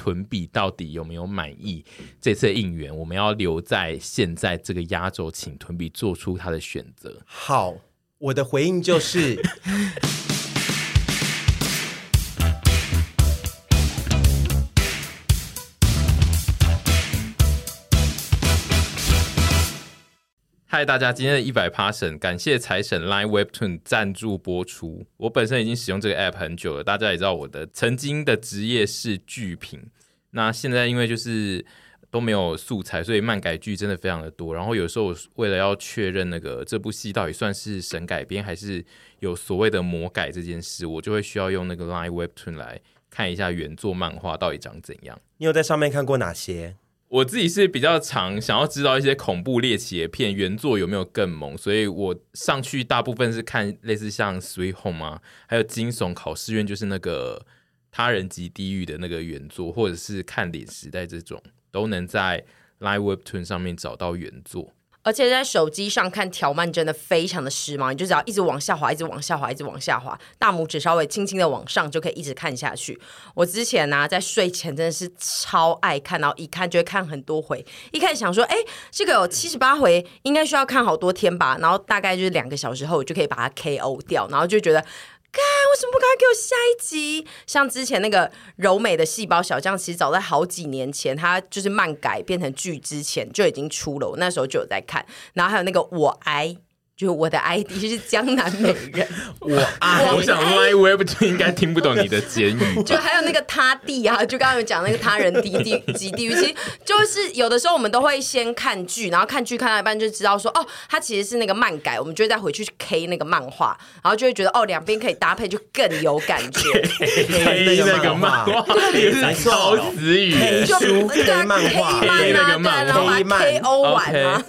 屯比到底有没有满意这次应援？我们要留在现在这个压轴，请屯比做出他的选择。好，我的回应就是。嗨，大家，今天的一百 Passion，感谢财神 Line Webtoon 赞助播出。我本身已经使用这个 App 很久了，大家也知道我的曾经的职业是剧评。那现在因为就是都没有素材，所以漫改剧真的非常的多。然后有时候为了要确认那个这部戏到底算是神改编还是有所谓的魔改这件事，我就会需要用那个 Line Webtoon 来看一下原作漫画到底长怎样。你有在上面看过哪些？我自己是比较常想要知道一些恐怖猎奇的片原作有没有更猛，所以我上去大部分是看类似像《Sweet Home》啊，还有惊悚考试院，就是那个他人及地狱的那个原作，或者是看脸时代这种，都能在 Live Webtoon 上面找到原作。而且在手机上看条漫真的非常的时髦，你就只要一直往下滑，一直往下滑，一直往下滑，大拇指稍微轻轻的往上就可以一直看下去。我之前呢、在睡前真的是超爱看，然后一看就会看很多回。一开始想说，哎，这个有七十八回，应该需要看好多天吧？然后大概就是两个小时后，我就可以把它 KO 掉，然后就觉得。干，为什么不赶快给我下一集？像之前那个柔美的细胞小将，其实早在好几年前，它就是漫改变成剧之前就已经出了，我那时候就有在看。然后还有那个我爱。就我的 ID 是江南美人，我啊，我想说 Web 就应该听不懂你的简语。就还有那个他地啊，就刚刚有讲那个他人地地及地狱，其实就是有的时候我们都会先看剧，然后看剧看到一半就知道说哦，它其实是那个漫改，我们就会再回去 K 那个漫画，然后就会觉得哦，两边可以搭配，就更有感觉。K 那个漫画也是超词语，就对啊，K 漫画，K 那个漫画，KO 完吗？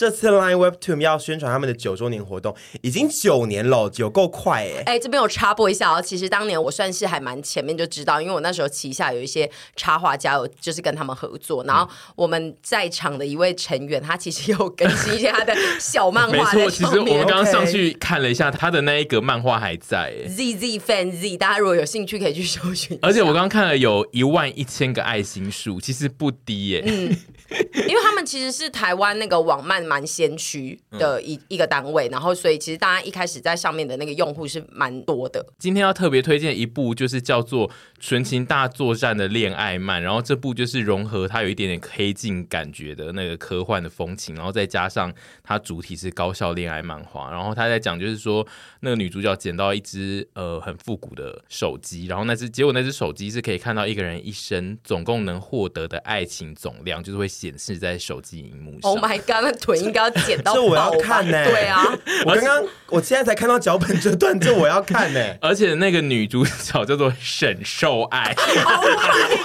这次 Line Webtoon 要宣传他们的九周年活动，已经九年了，有够快哎！哎，这边我插播一下哦，其实当年我算是还蛮前面就知道，因为我那时候旗下有一些插画家，有就是跟他们合作，然后我们在场的一位成员，他其实有更新一些他的小漫画。没错，其实我们刚刚上去看了一下，他的那一个漫画还在。Z Z Fan Z，大家如果有兴趣可以去搜寻。而且我刚刚看了有一万一千个爱心数，其实不低耶。嗯，因为他们其实是台湾那个网漫。蛮先驱的一、嗯、一个单位，然后所以其实大家一开始在上面的那个用户是蛮多的。今天要特别推荐一部，就是叫做《纯情大作战》的恋爱漫，然后这部就是融合它有一点点黑镜感觉的那个科幻的风情，然后再加上它主体是高校恋爱漫画，然后他在讲就是说那个女主角捡到一只呃很复古的手机，然后那只结果那只手机是可以看到一个人一生总共能获得的爱情总量，就是会显示在手机荧幕上。Oh my god！那腿。应该要剪到，这我要看呢、欸。对啊，我刚刚我现在才看到脚本这段，这我要看呢、欸。而且那个女主角叫做沈受爱，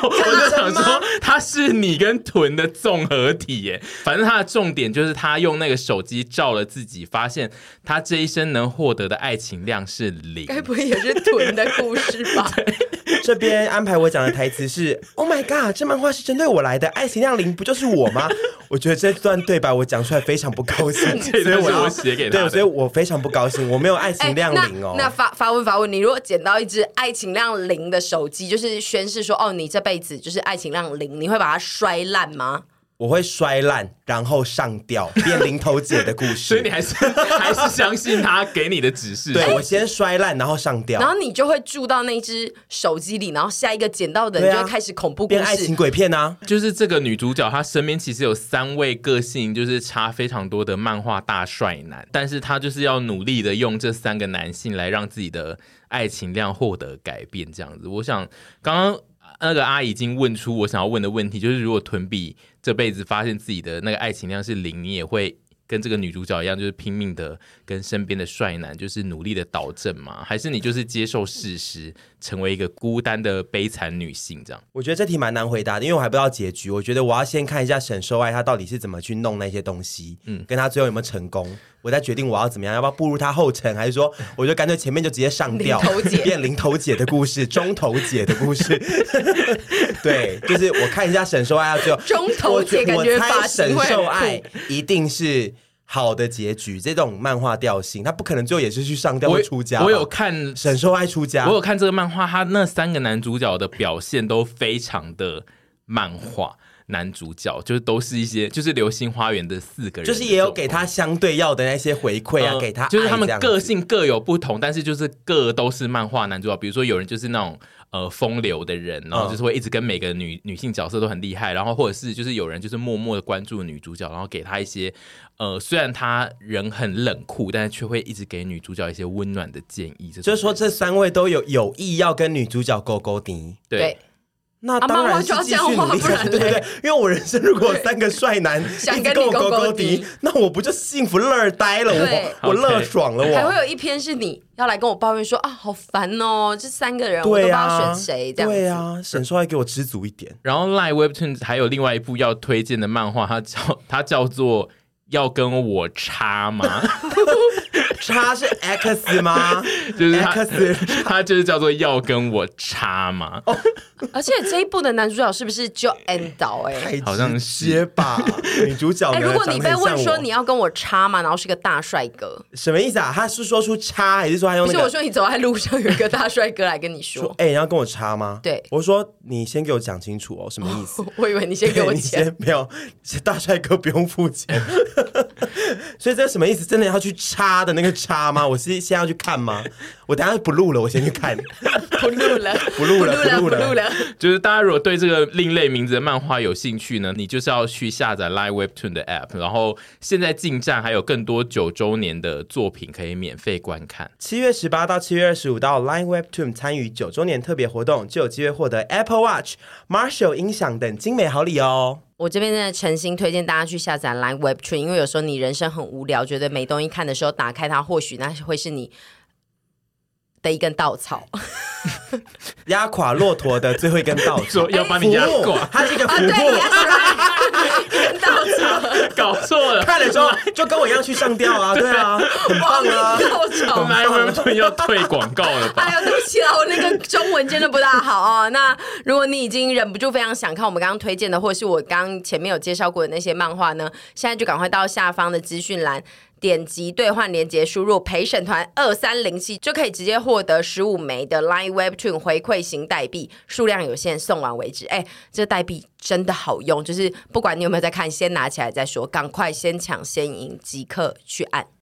oh、我就想说她是你跟臀的综合体耶。反正她的重点就是她用那个手机照了自己，发现她这一生能获得的爱情量是零。该不会也是臀的故事吧？这边安排我讲的台词是：Oh my god，这漫画是针对我来的，爱情量零不就是我吗？我觉得这段对白我讲出来非常不高兴，所以我要写给他。对，所以我非常不高兴，我没有爱情量零哦。欸、那，那发发问发问，你如果捡到一只爱情量零的手机，就是宣示说哦，你这辈子就是爱情量零，你会把它摔烂吗？我会摔烂，然后上吊 变零头姐的故事。所以你还是 还是相信他给你的指示？对，我先摔烂，然后上吊，然后你就会住到那只手机里，然后下一个捡到的人就会开始恐怖故事，变爱情鬼片啊！就是这个女主角，她身边其实有三位个性就是差非常多的漫画大帅男，但是她就是要努力的用这三个男性来让自己的爱情量获得改变，这样子。我想刚刚。那个阿姨已经问出我想要问的问题，就是如果屯比这辈子发现自己的那个爱情量是零，你也会跟这个女主角一样，就是拼命的跟身边的帅男，就是努力的导正吗？还是你就是接受事实，成为一个孤单的悲惨女性？这样？我觉得这题蛮难回答的，因为我还不知道结局。我觉得我要先看一下沈受爱她到底是怎么去弄那些东西，嗯，跟她最后有没有成功，我再决定我要怎么样，要不要步入她后尘，还是说我就干脆前面就直接上吊，零头姐变零头姐的故事，中头姐的故事。对，就是我看一下沈受爱她最后中头姐感觉发沈受爱一定是。好的结局，这种漫画调性，他不可能最后也是去上吊会出家。我有看沈受爱出家，我有看这个漫画，他那三个男主角的表现都非常的漫画。男主角就是都是一些，就是流星花园的四个人，就是也有给他相对要的那些回馈啊，呃、给他就是他们个性各有不同，但是就是各都是漫画男主角。比如说有人就是那种呃风流的人，然后就是会一直跟每个女女性角色都很厉害，然后或者是就是有人就是默默的关注女主角，然后给他一些呃虽然他人很冷酷，但是却会一直给女主角一些温暖的建议。就是说这三位都有有意要跟女主角勾勾搭，对。那当然是继续努力，对对对，因为我人生如果有三个帅男 一直跟我勾勾搭，那我不就幸福乐呆了？我我乐爽了，我还会有一篇是你要来跟我抱怨说啊，好烦哦，这三个人我都不知道选谁，这样对啊，沈受爱给我知足一点。然后 LINE WEBTOON 还有另外一部要推荐的漫画，它叫它叫做要跟我插吗？叉是 X 吗？就是他 X，他就是叫做要跟我插吗？哦，而且这一部的男主角是不是就 end 导？哎，好像是吧？女主角哎，如果你被问说你要跟我插吗？然后是个大帅哥，什么意思啊？他是说出叉，还是说他用、那个？不是我说你走在路上有一个大帅哥来跟你说，哎，你要跟我插吗？对，我说你先给我讲清楚哦，什么意思？我以为你先给我钱，没有，大帅哥不用付钱，所以这什么意思？真的要去插的那个？插吗？我是先要去看吗？我等下不录了，我先去看。不录了，不录了，不录了，不录了。就是大家如果对这个另类名字的漫画有兴趣呢，你就是要去下载 Live WEBTOON 的 App，然后现在进站还有更多九周年的作品可以免费观看。七月十八到七月二十五到 LINE WEBTOON 参与九周年特别活动，就有机会获得 Apple Watch、Marshall 音响等精美好礼哦。我这边真的诚心推荐大家去下载 LINE WEBTOON，因为有时候你人生很无聊，觉得没东西看的时候，打开它，或许那会是你的一根稻草。压垮骆驼的最后一根稻草，要把你压垮，它是一个福木。搞错了，看了之后就跟我一样去上吊啊！对啊，很棒啊！稻草，我们要退广告了吧？哎呀，对不起啊，我那个中文真的不大好啊。那如果你已经忍不住非常想看我们刚刚推荐的，或是我刚刚前面有介绍过的那些漫画呢，现在就赶快到下方的资讯栏。点击兑换链接，输入陪审团二三零七，就可以直接获得十五枚的 LINE WEBTOON 回馈型代币，数量有限，送完为止。哎，这代币真的好用，就是不管你有没有在看，先拿起来再说，赶快先抢先赢，即刻去按。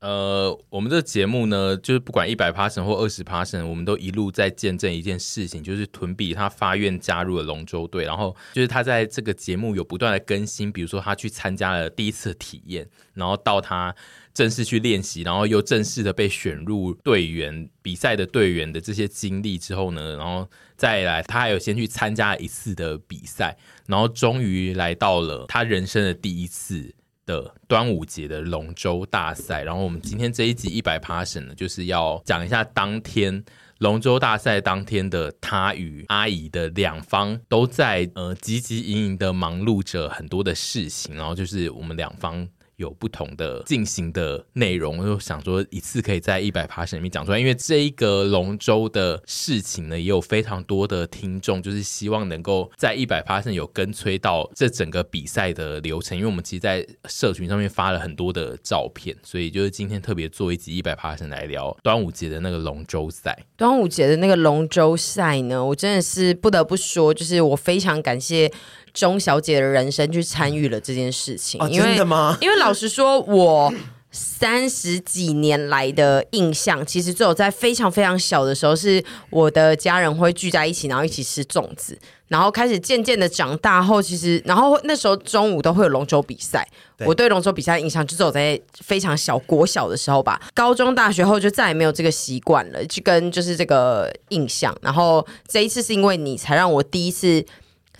呃，我们这个节目呢，就是不管一百 passion 或二十 passion，我们都一路在见证一件事情，就是屯比他发愿加入了龙舟队，然后就是他在这个节目有不断的更新，比如说他去参加了第一次体验，然后到他正式去练习，然后又正式的被选入队员比赛的队员的这些经历之后呢，然后再来他还有先去参加一次的比赛，然后终于来到了他人生的第一次。的端午节的龙舟大赛，然后我们今天这一集一百 Passion 呢，就是要讲一下当天龙舟大赛当天的他与阿姨的两方都在呃汲汲营营的忙碌着很多的事情，然后就是我们两方有不同的进行的内容，我就想说一次可以在一百 pass 里面讲出来，因为这一个龙舟的事情呢，也有非常多的听众，就是希望能够在一百 pass 有跟催到这整个比赛的流程，因为我们其实，在社群上面发了很多的照片，所以就是今天特别做一集一百 pass 来聊端午节的那个龙舟赛。端午节的那个龙舟赛呢，我真的是不得不说，就是我非常感谢。钟小姐的人生去参与了这件事情，哦、真的吗？因为老实说，我三十几年来的印象，其实只有在非常非常小的时候，是我的家人会聚在一起，然后一起吃粽子，然后开始渐渐的长大后，其实然后那时候中午都会有龙舟比赛，我对龙舟比赛的印象就只有在非常小国小的时候吧，高中大学后就再也没有这个习惯了，就跟就是这个印象，然后这一次是因为你才让我第一次。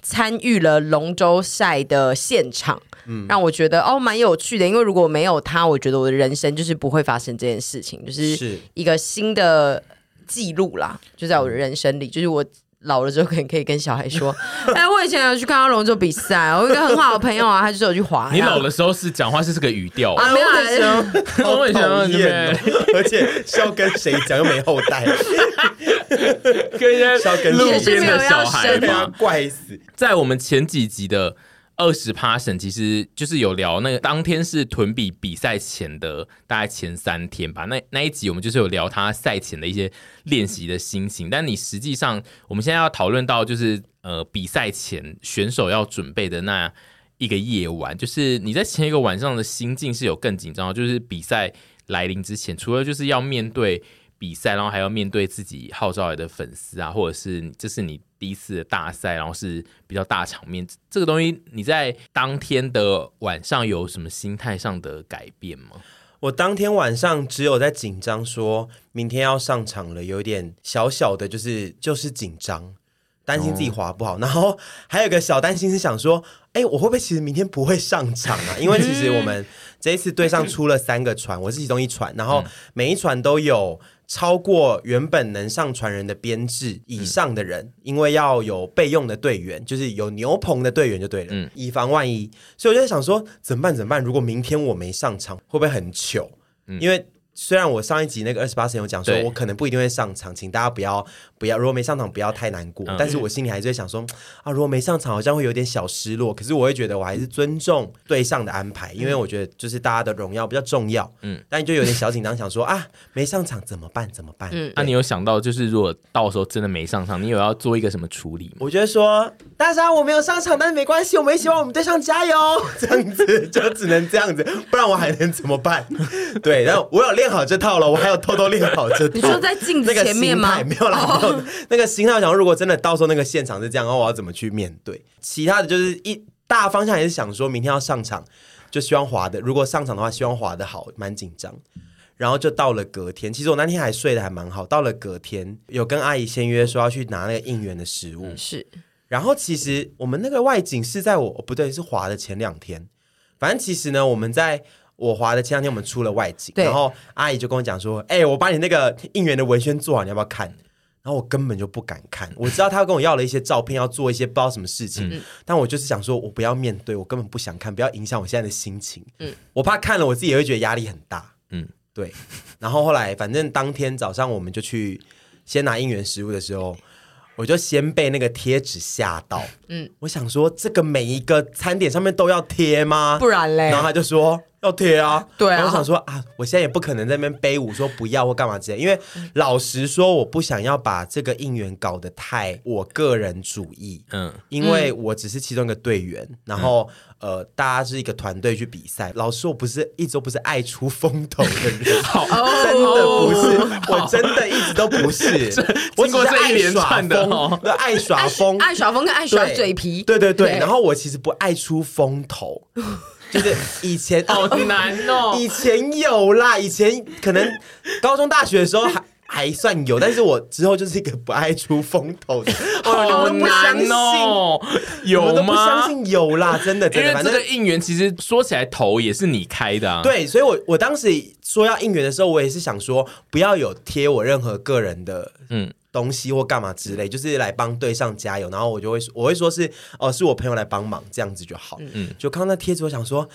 参与了龙舟赛的现场，嗯，让我觉得哦蛮有趣的。因为如果没有他，我觉得我的人生就是不会发生这件事情，就是一个新的记录啦。就在我的人生里，就是我老了之后可以可以跟小孩说，哎、欸，我以前有去看到龙舟比赛，我有一个很好的朋友啊，他就是有去滑。你老的时候是讲话是这个语调啊？没有，我讨厌，而且是要跟谁讲又没后代。跟一些路边的小孩吗？怪死！在我们前几集的二十 passion，其实就是有聊那个当天是屯比比赛前的大概前三天吧。那那一集我们就是有聊他赛前的一些练习的心情。但你实际上，我们现在要讨论到就是呃比赛前选手要准备的那一个夜晚，就是你在前一个晚上的心境是有更紧张，就是比赛来临之前，除了就是要面对。比赛，然后还要面对自己号召来的粉丝啊，或者是这是你第一次的大赛，然后是比较大场面，这个东西你在当天的晚上有什么心态上的改变吗？我当天晚上只有在紧张，说明天要上场了，有点小小的，就是就是紧张，担心自己滑不好，哦、然后还有一个小担心是想说，哎，我会不会其实明天不会上场啊？因为其实我们这一次队上出了三个船，我是其中一船，然后每一船都有。超过原本能上船人的编制以上的人，嗯、因为要有备用的队员，就是有牛棚的队员就对了，嗯，以防万一。所以我就在想说，怎么办？怎么办？如果明天我没上场，会不会很糗？嗯、因为。虽然我上一集那个二十八神有讲说，我可能不一定会上场，请大家不要不要，如果没上场不要太难过。嗯、但是我心里还是会想说，啊，如果没上场，好像会有点小失落。可是我会觉得，我还是尊重对上的安排，因为我觉得就是大家的荣耀比较重要。嗯，但就有点小紧张，想说啊，没上场怎么办？怎么办？嗯，那你有想到，就是如果到时候真的没上场，你有要做一个什么处理吗？我觉得说，大家我没有上场，但是没关系，我们也希望我们对上加油，这样子就只能这样子，不然我还能怎么办？对，然后我有练好这套了，我还。要偷偷练好这 套，你说在镜子前面吗？没有啦，没有。那个心态，我想如果真的到时候那个现场是这样的话，我要怎么去面对？其他的就是一大方向，也是想说明天要上场，就希望滑的。如果上场的话，希望滑的好，蛮紧张。然后就到了隔天，其实我那天还睡得还蛮好。到了隔天，有跟阿姨先约说要去拿那个应援的食物。是。然后其实我们那个外景是在我不对，是滑的前两天。反正其实呢，我们在。我滑的前两天，我们出了外景，然后阿姨就跟我讲说：“哎、欸，我把你那个应援的文宣做好，你要不要看？”然后我根本就不敢看，我知道他跟我要了一些照片，要做一些不知道什么事情，嗯、但我就是想说，我不要面对，我根本不想看，不要影响我现在的心情。嗯，我怕看了我自己也会觉得压力很大。嗯，对。然后后来，反正当天早上我们就去先拿应援食物的时候，我就先被那个贴纸吓到。嗯，我想说，这个每一个餐点上面都要贴吗？不然嘞？然后他就说。要贴啊！对啊，我想说啊，我现在也不可能在那边背舞说不要或干嘛之类，因为老实说，我不想要把这个应援搞得太我个人主义。嗯，因为我只是其中一个队员，嗯、然后呃，大家是一个团队去比赛。老实说，我不是一直都不是爱出风头的人，好真的不是，好我真的一直都不是。我只是爱耍疯，爱耍风，爱耍风跟爱耍嘴皮。对对对，对然后我其实不爱出风头。就是以前好难哦，以前有啦，以前可能高中大学的时候还 还算有，但是我之后就是一个不爱出风头的，好难哦，有吗？不相信有啦，真的，真的，因为这个应援其实说起来头也是你开的啊，对，所以我我当时说要应援的时候，我也是想说不要有贴我任何个人的嗯。东西或干嘛之类，就是来帮对上加油，然后我就会我会说是哦，是我朋友来帮忙，这样子就好。嗯，就看到那贴纸，我想说，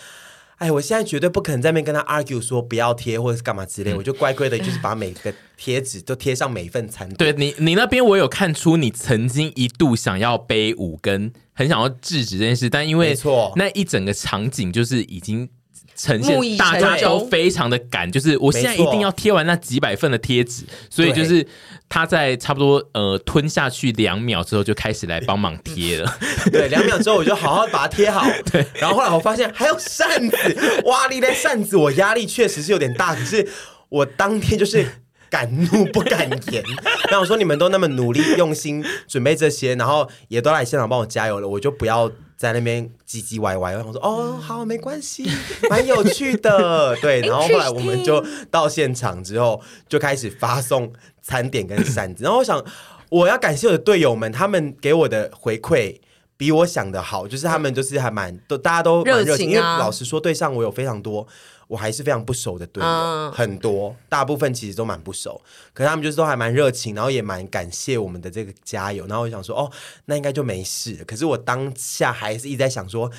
哎，我现在绝对不可能在那边跟他 argue 说不要贴或者是干嘛之类，嗯、我就乖乖的，就是把每个贴纸都贴上每一份餐。对你，你那边我有看出你曾经一度想要背五根，很想要制止这件事，但因为那一整个场景就是已经。呈现大家都非常的赶，就是我现在一定要贴完那几百份的贴纸，所以就是他在差不多呃吞下去两秒之后就开始来帮忙贴了。对，两秒之后我就好好把它贴好。对，然后后来我发现还有扇子，哇哩嘞扇子，我压力确实是有点大，可是我当天就是敢怒不敢言。那我说你们都那么努力用心准备这些，然后也都来现场帮我加油了，我就不要。在那边唧唧歪歪，我说哦，好，没关系，蛮有趣的，对。然后后来我们就到现场之后，就开始发送餐点跟扇子。然后我想，我要感谢我的队友们，他们给我的回馈比我想的好，就是他们就是还蛮都大家都蛮热情，因为老实说，对上我有非常多。我还是非常不熟的队友，嗯、很多，大部分其实都蛮不熟，可是他们就是都还蛮热情，然后也蛮感谢我们的这个加油，然后我想说，哦，那应该就没事。可是我当下还是一直在想说，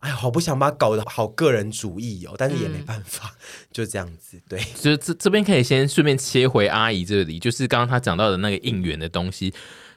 哎呀，好不想把它搞得好个人主义哦，但是也没办法，嗯、就这样子。对，就是这这边可以先顺便切回阿姨这里，就是刚刚她讲到的那个应援的东西。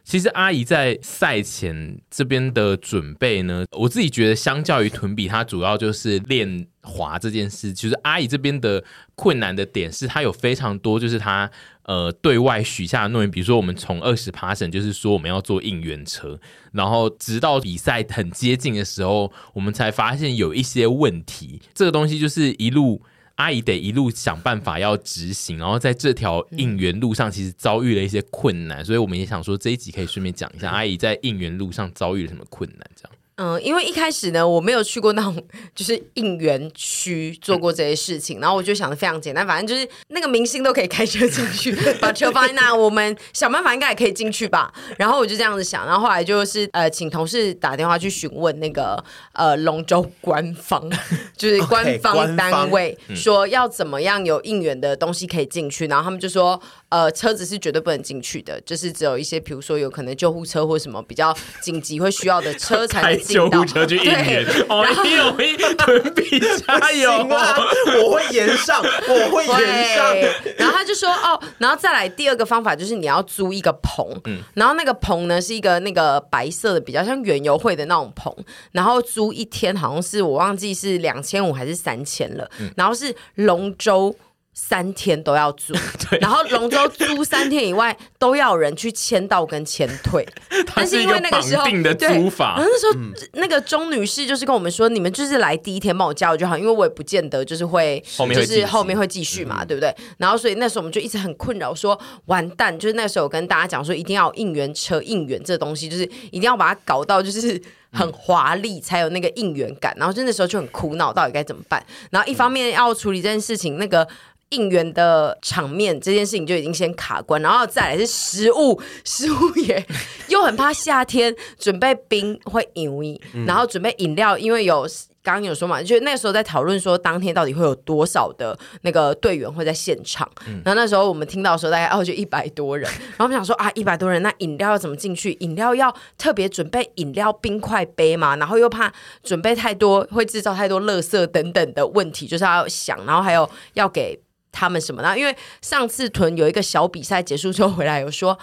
其实阿姨在赛前这边的准备呢，我自己觉得相较于臀比，她主要就是练滑这件事。其实阿姨这边的困难的点是，她有非常多就是她呃对外许下的诺言，比如说我们从二十趴省就是说我们要做应援车，然后直到比赛很接近的时候，我们才发现有一些问题。这个东西就是一路。阿姨得一路想办法要执行，然后在这条应援路上，其实遭遇了一些困难，所以我们也想说这一集可以顺便讲一下阿姨在应援路上遭遇了什么困难，这样。嗯，因为一开始呢，我没有去过那种就是应援区做过这些事情，然后我就想的非常简单，反正就是那个明星都可以开车进去，把车放在那，我们想办法应该也可以进去吧。然后我就这样子想，然后后来就是呃，请同事打电话去询问那个呃龙舟官方，就是官方单位说要怎么样有应援的东西可以进去，然后他们就说呃车子是绝对不能进去的，就是只有一些比如说有可能救护车或什么比较紧急会需要的车才能。救护车去应援，哦，你有一 屯比加油啊！我会延上，我会延上。然后他就说哦，然后再来第二个方法就是你要租一个棚，嗯，然后那个棚呢是一个那个白色的，比较像园游会的那种棚，然后租一天好像是我忘记是两千五还是三千了，嗯，然后是龙舟。三天都要租，然后龙舟租三天以外都要人去签到跟签退，但是因为那个时候定的租法，然后那时候、嗯、那个钟女士就是跟我们说，你们就是来第一天帮我加油就好，因为我也不见得就是会，就是后面会继续嘛，对不对？然后所以那时候我们就一直很困扰，说完蛋，就是那时候我跟大家讲说，一定要应援车应援这东西，就是一定要把它搞到就是很华丽才有那个应援感，然后就那时候就很苦恼，到底该怎么办？然后一方面要处理这件事情，那个。应援的场面这件事情就已经先卡关，然后再来是食物，食物也又很怕夏天准备冰会硬，然后准备饮料，因为有刚刚有说嘛，就那个时候在讨论说当天到底会有多少的那个队员会在现场，嗯、然后那时候我们听到的时候大概哦就一百多人，然后我们想说啊一百多人，那饮料要怎么进去？饮料要特别准备饮料冰块杯嘛，然后又怕准备太多会制造太多垃圾等等的问题，就是要想，然后还有要给。他们什么呢？因为上次屯有一个小比赛结束之后回来，有说，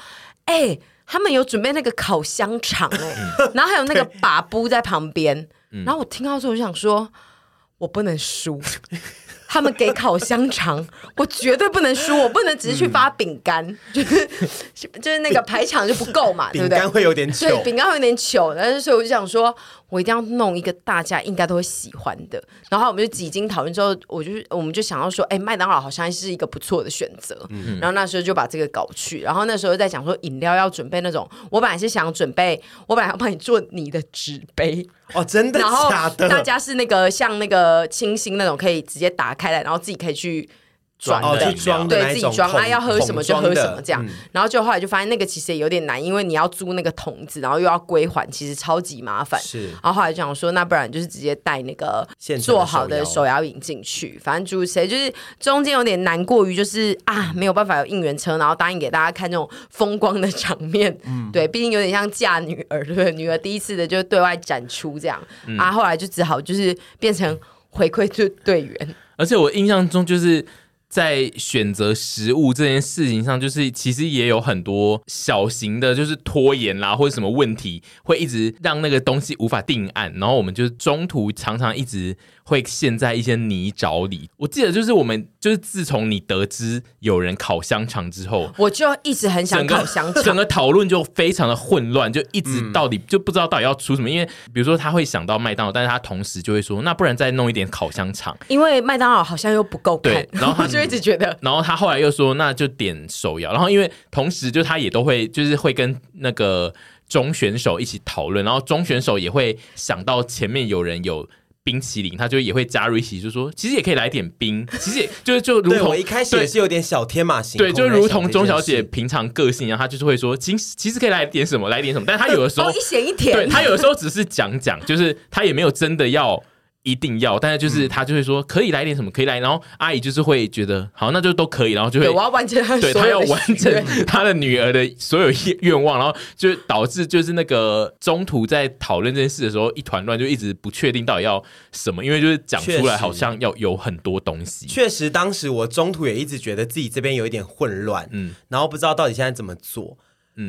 哎、欸，他们有准备那个烤香肠哎、欸，然后还有那个 把布在旁边，然后我听到之后我就想说，我不能输。他们给烤香肠，我绝对不能输，我不能只是去发饼干，嗯、就是就是那个排场就不够嘛，对不对？饼干会有点糗，对，饼干会有点糗，但是所以我就想说，我一定要弄一个大家应该都会喜欢的。然后我们就几经讨论之后，我就是我们就想要说，哎，麦当劳好像是一个不错的选择。嗯、然后那时候就把这个搞去，然后那时候在讲说饮料要准备那种，我本来是想准备，我本来要帮你做你的纸杯。哦，真的假的？大家是那个像那个清新那种，可以直接打开来，然后自己可以去装对，自己装啊，要喝什么就喝什么这样。嗯、然后就后来就发现那个其实也有点难，因为你要租那个桶子，然后又要归还，其实超级麻烦。是。然后后来就想说，那不然就是直接带那个做好的手摇饮进去，反正诸谁就是中间有点难过于就是啊没有办法有应援车，然后答应给大家看那种风光的场面。嗯。对，毕竟有点像嫁女儿，对不对？女儿第一次的就对外展出这样。嗯、啊，后来就只好就是变成。回馈队队员。而且我印象中就是。在选择食物这件事情上，就是其实也有很多小型的，就是拖延啦，或者什么问题，会一直让那个东西无法定案，然后我们就是中途常常一直。会陷在一些泥沼里。我记得就是我们就是自从你得知有人烤香肠之后，我就一直很想烤香肠。整个讨论就非常的混乱，就一直到底就不知道到底要出什么。因为比如说他会想到麦当劳，但是他同时就会说，那不然再弄一点烤香肠。因为麦当劳好像又不够看，对，然后他就一直觉得。然后他后来又说，那就点手摇。然后因为同时就他也都会就是会跟那个中选手一起讨论，然后中选手也会想到前面有人有。冰淇淋，他就也会加入一起，就说其实也可以来点冰，其实也就就如同我一开始也是有点小天马行空，对，就如同钟小姐平常个性一样，她就是会说，其实其实可以来点什么，来点什么，但她有的时候一咸一甜，对，她有的时候只是讲讲，就是她也没有真的要。一定要，但是就是他就会说可以来点什么，可以来，然后阿姨就是会觉得好，那就都可以，然后就会我要完成他，对他要完成他的女儿的所有愿望，然后就导致就是那个中途在讨论这件事的时候一团乱，就一直不确定到底要什么，因为就是讲出来好像要有很多东西。确实，当时我中途也一直觉得自己这边有一点混乱，嗯，然后不知道到底现在怎么做。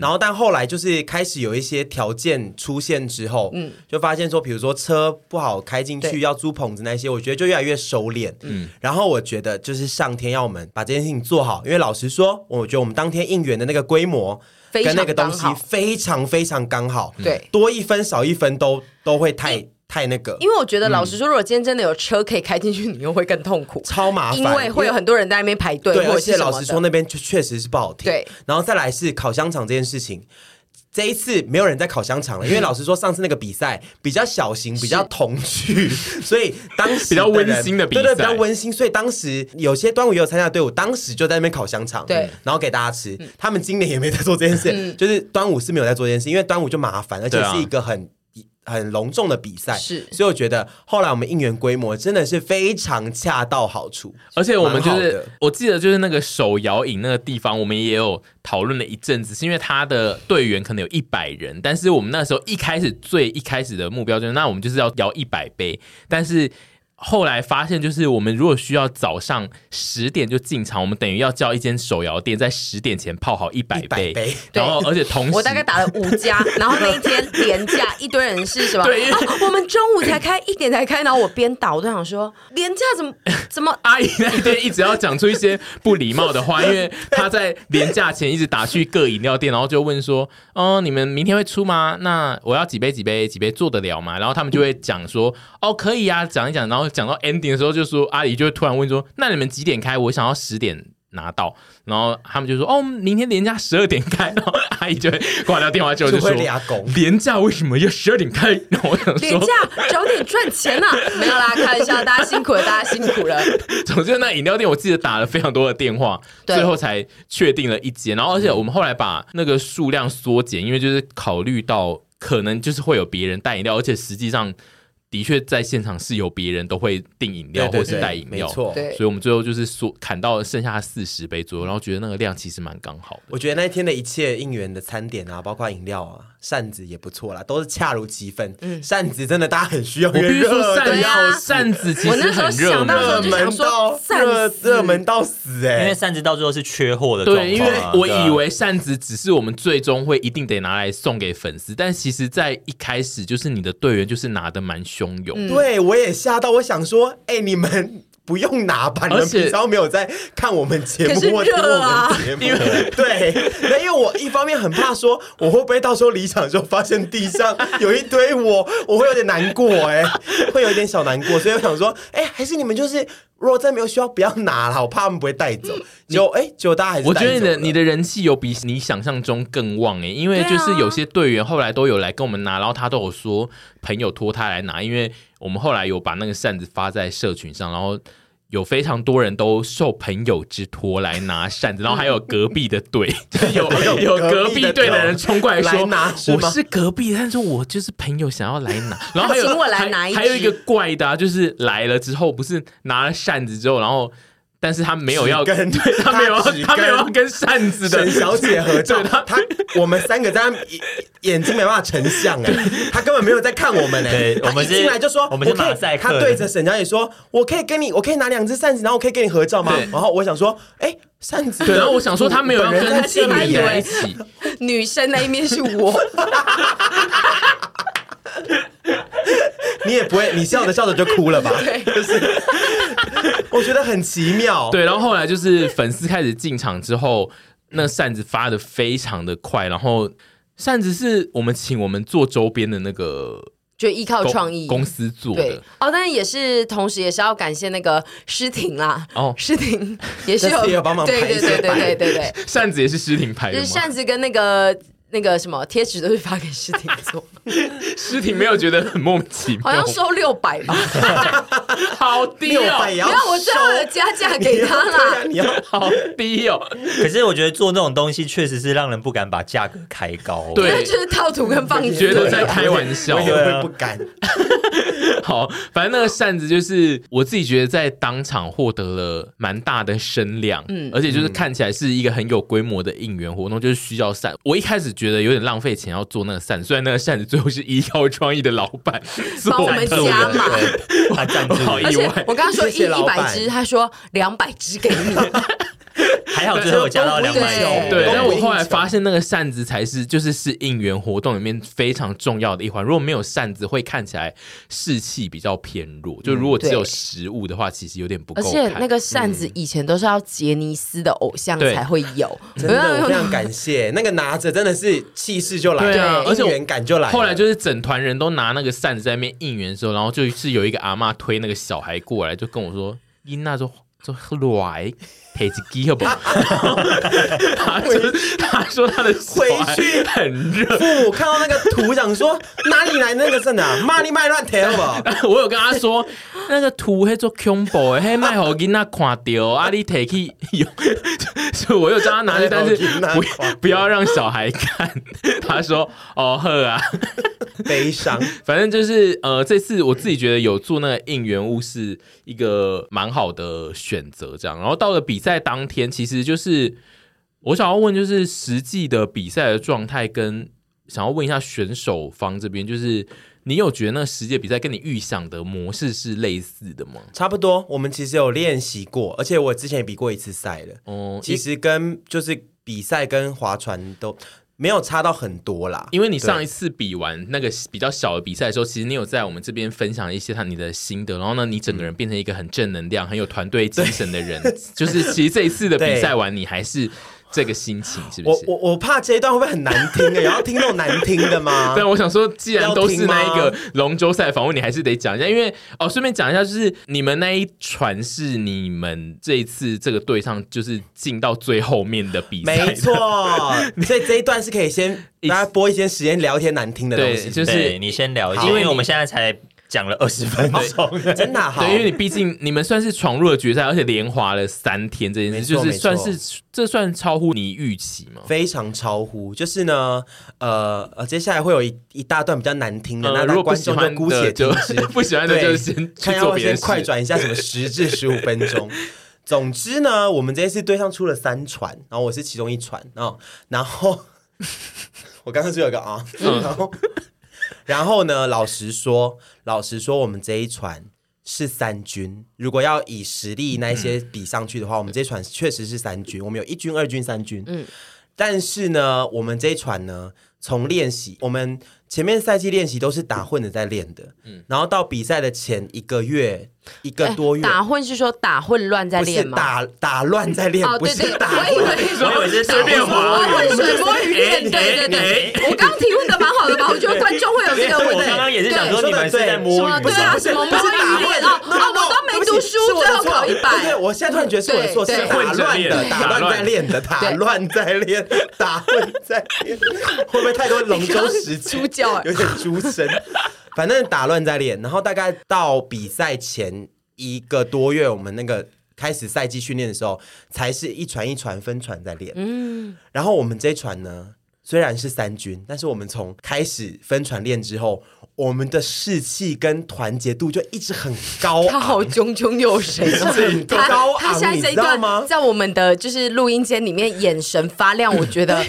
然后，但后来就是开始有一些条件出现之后，嗯，就发现说，比如说车不好开进去，要租棚子那些，我觉得就越来越收敛，嗯。然后我觉得就是上天要我们把这件事情做好，因为老实说，我觉得我们当天应援的那个规模跟那个东西非常非常刚好，对，多一分少一分都都会太。太那个，因为我觉得老实说，如果今天真的有车可以开进去，你又会更痛苦，超麻烦，因为会有很多人在那边排队。对，而且老实说，那边就确实是不好听。对，然后再来是烤香肠这件事情，这一次没有人在烤香肠了，因为老实说，上次那个比赛比较小型，比较童趣，所以当时比较温馨的比赛，对对，比较温馨。所以当时有些端午也有参加的队伍，当时就在那边烤香肠，对，然后给大家吃。他们今年也没在做这件事，就是端午是没有在做这件事，因为端午就麻烦，而且是一个很。很隆重的比赛，是，所以我觉得后来我们应援规模真的是非常恰到好处，而且我们就是，我记得就是那个手摇饮那个地方，我们也有讨论了一阵子，是因为他的队员可能有一百人，但是我们那时候一开始最一开始的目标就是，那我们就是要摇一百杯，但是。后来发现，就是我们如果需要早上十点就进场，我们等于要叫一间手摇店在十点前泡好一百杯，杯，然后而且同时我大概打了五家，然后那一天廉价一堆人是什么？对、啊，我们中午才开，一点才开，然后我边打我都想说，廉价怎么怎么？阿姨那天一直要讲出一些不礼貌的话，因为她在廉价前一直打去各饮料店，然后就问说，哦，你们明天会出吗？那我要几杯几杯几杯做得了吗？然后他们就会讲说，哦，可以啊，讲一讲，然后。讲到 ending 的时候，就说阿姨就会突然问说：“那你们几点开？我想要十点拿到。”然后他们就说：“哦，明天连假十二点开。”然后阿姨就会挂掉电话，就就说：“连假为什么要十二点开？”然后我想说：“连假早点赚钱啊！”没有啦，开玩笑，大家辛苦了，大家辛苦了。总之，那饮料店我记得打了非常多的电话，最后才确定了一间。然后，而且我们后来把那个数量缩减，因为就是考虑到可能就是会有别人带饮料，而且实际上。的确，在现场是有别人都会订饮料或是带饮料，没错，所以我们最后就是说砍到剩下四十杯左右，然后觉得那个量其实蛮刚好的。我觉得那一天的一切应援的餐点啊，包括饮料啊。扇子也不错啦，都是恰如其分。嗯，扇子真的大家很需要。我必须说扇子，扇子其实很热门，热门到热热门到死哎、欸！因为扇子到最后是缺货的状况。对，因为我以为扇子只是我们最终会一定得拿来送给粉丝，但其实，在一开始就是你的队员就是拿的蛮汹涌。嗯、对，我也吓到，我想说，哎、欸，你们。不用拿吧，你们平常没有在看我们节目或听我们节目，对，那因为我一方面很怕说，我会不会到时候离场的时候发现地上有一堆我，我会有点难过，哎，会有点小难过，所以我想说，哎，还是你们就是如果再没有需要，不要拿了，我怕他们不会带走。就哎，就大家还是，我觉得你的你的人气有比你想象中更旺哎，因为就是有些队员后来都有来跟我们拿，然后他都有说朋友托他来拿，因为。我们后来有把那个扇子发在社群上，然后有非常多人都受朋友之托来拿扇子，然后还有隔壁的队，就是 有有隔壁队的人冲过来说：“拿我是隔壁，但是我就是朋友想要来拿。”然后还有请我来拿一，还有一个怪的，啊，就是来了之后不是拿了扇子之后，然后。但是他没有要跟对他没有要他没有要跟扇子的沈小姐合照，他他我们三个在他眼睛没办法成像哎，他根本没有在看我们哎，我们进来就说我们是马赛克，他对着沈小姐说，我可以跟你，我可以拿两只扇子，然后我可以跟你合照吗？然后我想说，哎，扇子，对，然后我想说他没有要跟静蕾在一起，女生那一面是我。你也不会，你笑着笑着就哭了吧？对，就是我觉得很奇妙。对，然后后来就是粉丝开始进场之后，那扇子发的非常的快，然后扇子是我们请我们做周边的那个，就依靠创意公司做的哦，但是也是同时也是要感谢那个诗婷啦。哦，诗婷 也是有帮忙拍，对对对对对对对，扇子也是诗婷拍的，就是扇子跟那个。那个什么贴纸都是发给诗婷做，诗婷没有觉得很莫名其妙，好像收六百吧，好低哦，不要我最后的加价给他啦，你要。好低哦。可是我觉得做那种东西确实是让人不敢把价格开高，对，就是套图跟放，觉得在开玩笑，我会不敢。好，反正那个扇子就是我自己觉得在当场获得了蛮大的声量，嗯，而且就是看起来是一个很有规模的应援活动，就是需要扇。我一开始觉得有点浪费钱要做那个扇，虽然那个扇子最后是依靠创意的老板 帮我们加码，他赞助好意外。我刚刚说一一百只，他说两百只给你。还好最后加到两百九，对。但我后来发现那个扇子才是就是是应援活动里面非常重要的一环。如果没有扇子，会看起来士气比较偏弱。就如果只有食物的话，其实有点不够。而且那个扇子以前都是要杰尼斯的偶像才会有，真的我非常感谢那个拿着真的是气势就来了，而且应援感就来。后来就是整团人都拿那个扇子在那边应援的时候，然后就是有一个阿妈推那个小孩过来，就跟我说：“伊娜就就来。”配子机好不好？他说：“他说他的回去很热。父母看到那个图，想说哪里来那个真的？骂你卖乱贴好不好？我有跟他说，那个图还做恐怖的，嘿卖好给那看掉啊！你提去用，所以我又叫他拿去，但是不不要让小孩看。他说：哦呵啊，悲伤。反正就是呃，这次我自己觉得有做那个应援物是一个蛮好的选择，这样。然后到了比赛。在当天，其实就是我想要问，就是实际的比赛的状态，跟想要问一下选手方这边，就是你有觉得那个实际比赛跟你预想的模式是类似的吗？差不多，我们其实有练习过，而且我之前也比过一次赛了。哦、嗯，其实跟就是比赛跟划船都。没有差到很多啦，因为你上一次比完那个比较小的比赛的时候，其实你有在我们这边分享一些他你的心得，然后呢，你整个人变成一个很正能量、很有团队精神的人，就是其实这一次的比赛完，你还是。这个心情是不是？我我我怕这一段会不会很难听哎？然后听那种难听的吗？对，我想说，既然都是那一个龙舟赛访问，你还是得讲一下。因为哦，顺便讲一下，就是你们那一船是你们这一次这个队上就是进到最后面的比赛，没错。所以这一段是可以先 大家播一些时间聊一些难听的东西，就是你先聊一下，因为我们现在才。讲了二十分钟，真的好。对，因为你毕竟你们算是闯入了决赛，而且连滑了三天，这件事就是算是这算超乎你预期吗？非常超乎。就是呢，呃呃，接下来会有一一大段比较难听的，那如果观众就姑且听之，不喜欢的就先看要先快转一下，什么十至十五分钟。总之呢，我们这一次队上出了三船，然后我是其中一船啊，然后 我刚刚只有个啊，然后。然后呢，老实说，老实说，我们这一船是三军。如果要以实力那些比上去的话，嗯、我们这一船确实是三军。我们有一军、二军、三军。嗯，但是呢，我们这一船呢，从练习，我们前面赛季练习都是打混的在练的。嗯，然后到比赛的前一个月。一个多月打混是说打混乱在练吗？打打乱在练，不是打混。我以为是随便滑，水摸鱼练。对对对，我刚刚提问的蛮好的吧？我觉得观众会有这个问题。我刚刚也是想说你们是在摸鱼，对啊，什么摸鱼练啊？啊，我读书，最后考一百。对，我现在突然觉得是我的错，是打乱的，打乱在练的，打乱在练，打混在练。会不会太多龙舟时 猪叫？有点猪声。反正打乱在练，然后大概到比赛前一个多月，我们那个开始赛季训练的时候，才是一船一船分船在练。嗯，然后我们这一船呢，虽然是三军，但是我们从开始分船练之后，我们的士气跟团结度就一直很高。他好炯炯有神，很高昂，他现在这一段在我们的就是录音间里面眼神发亮，我觉得。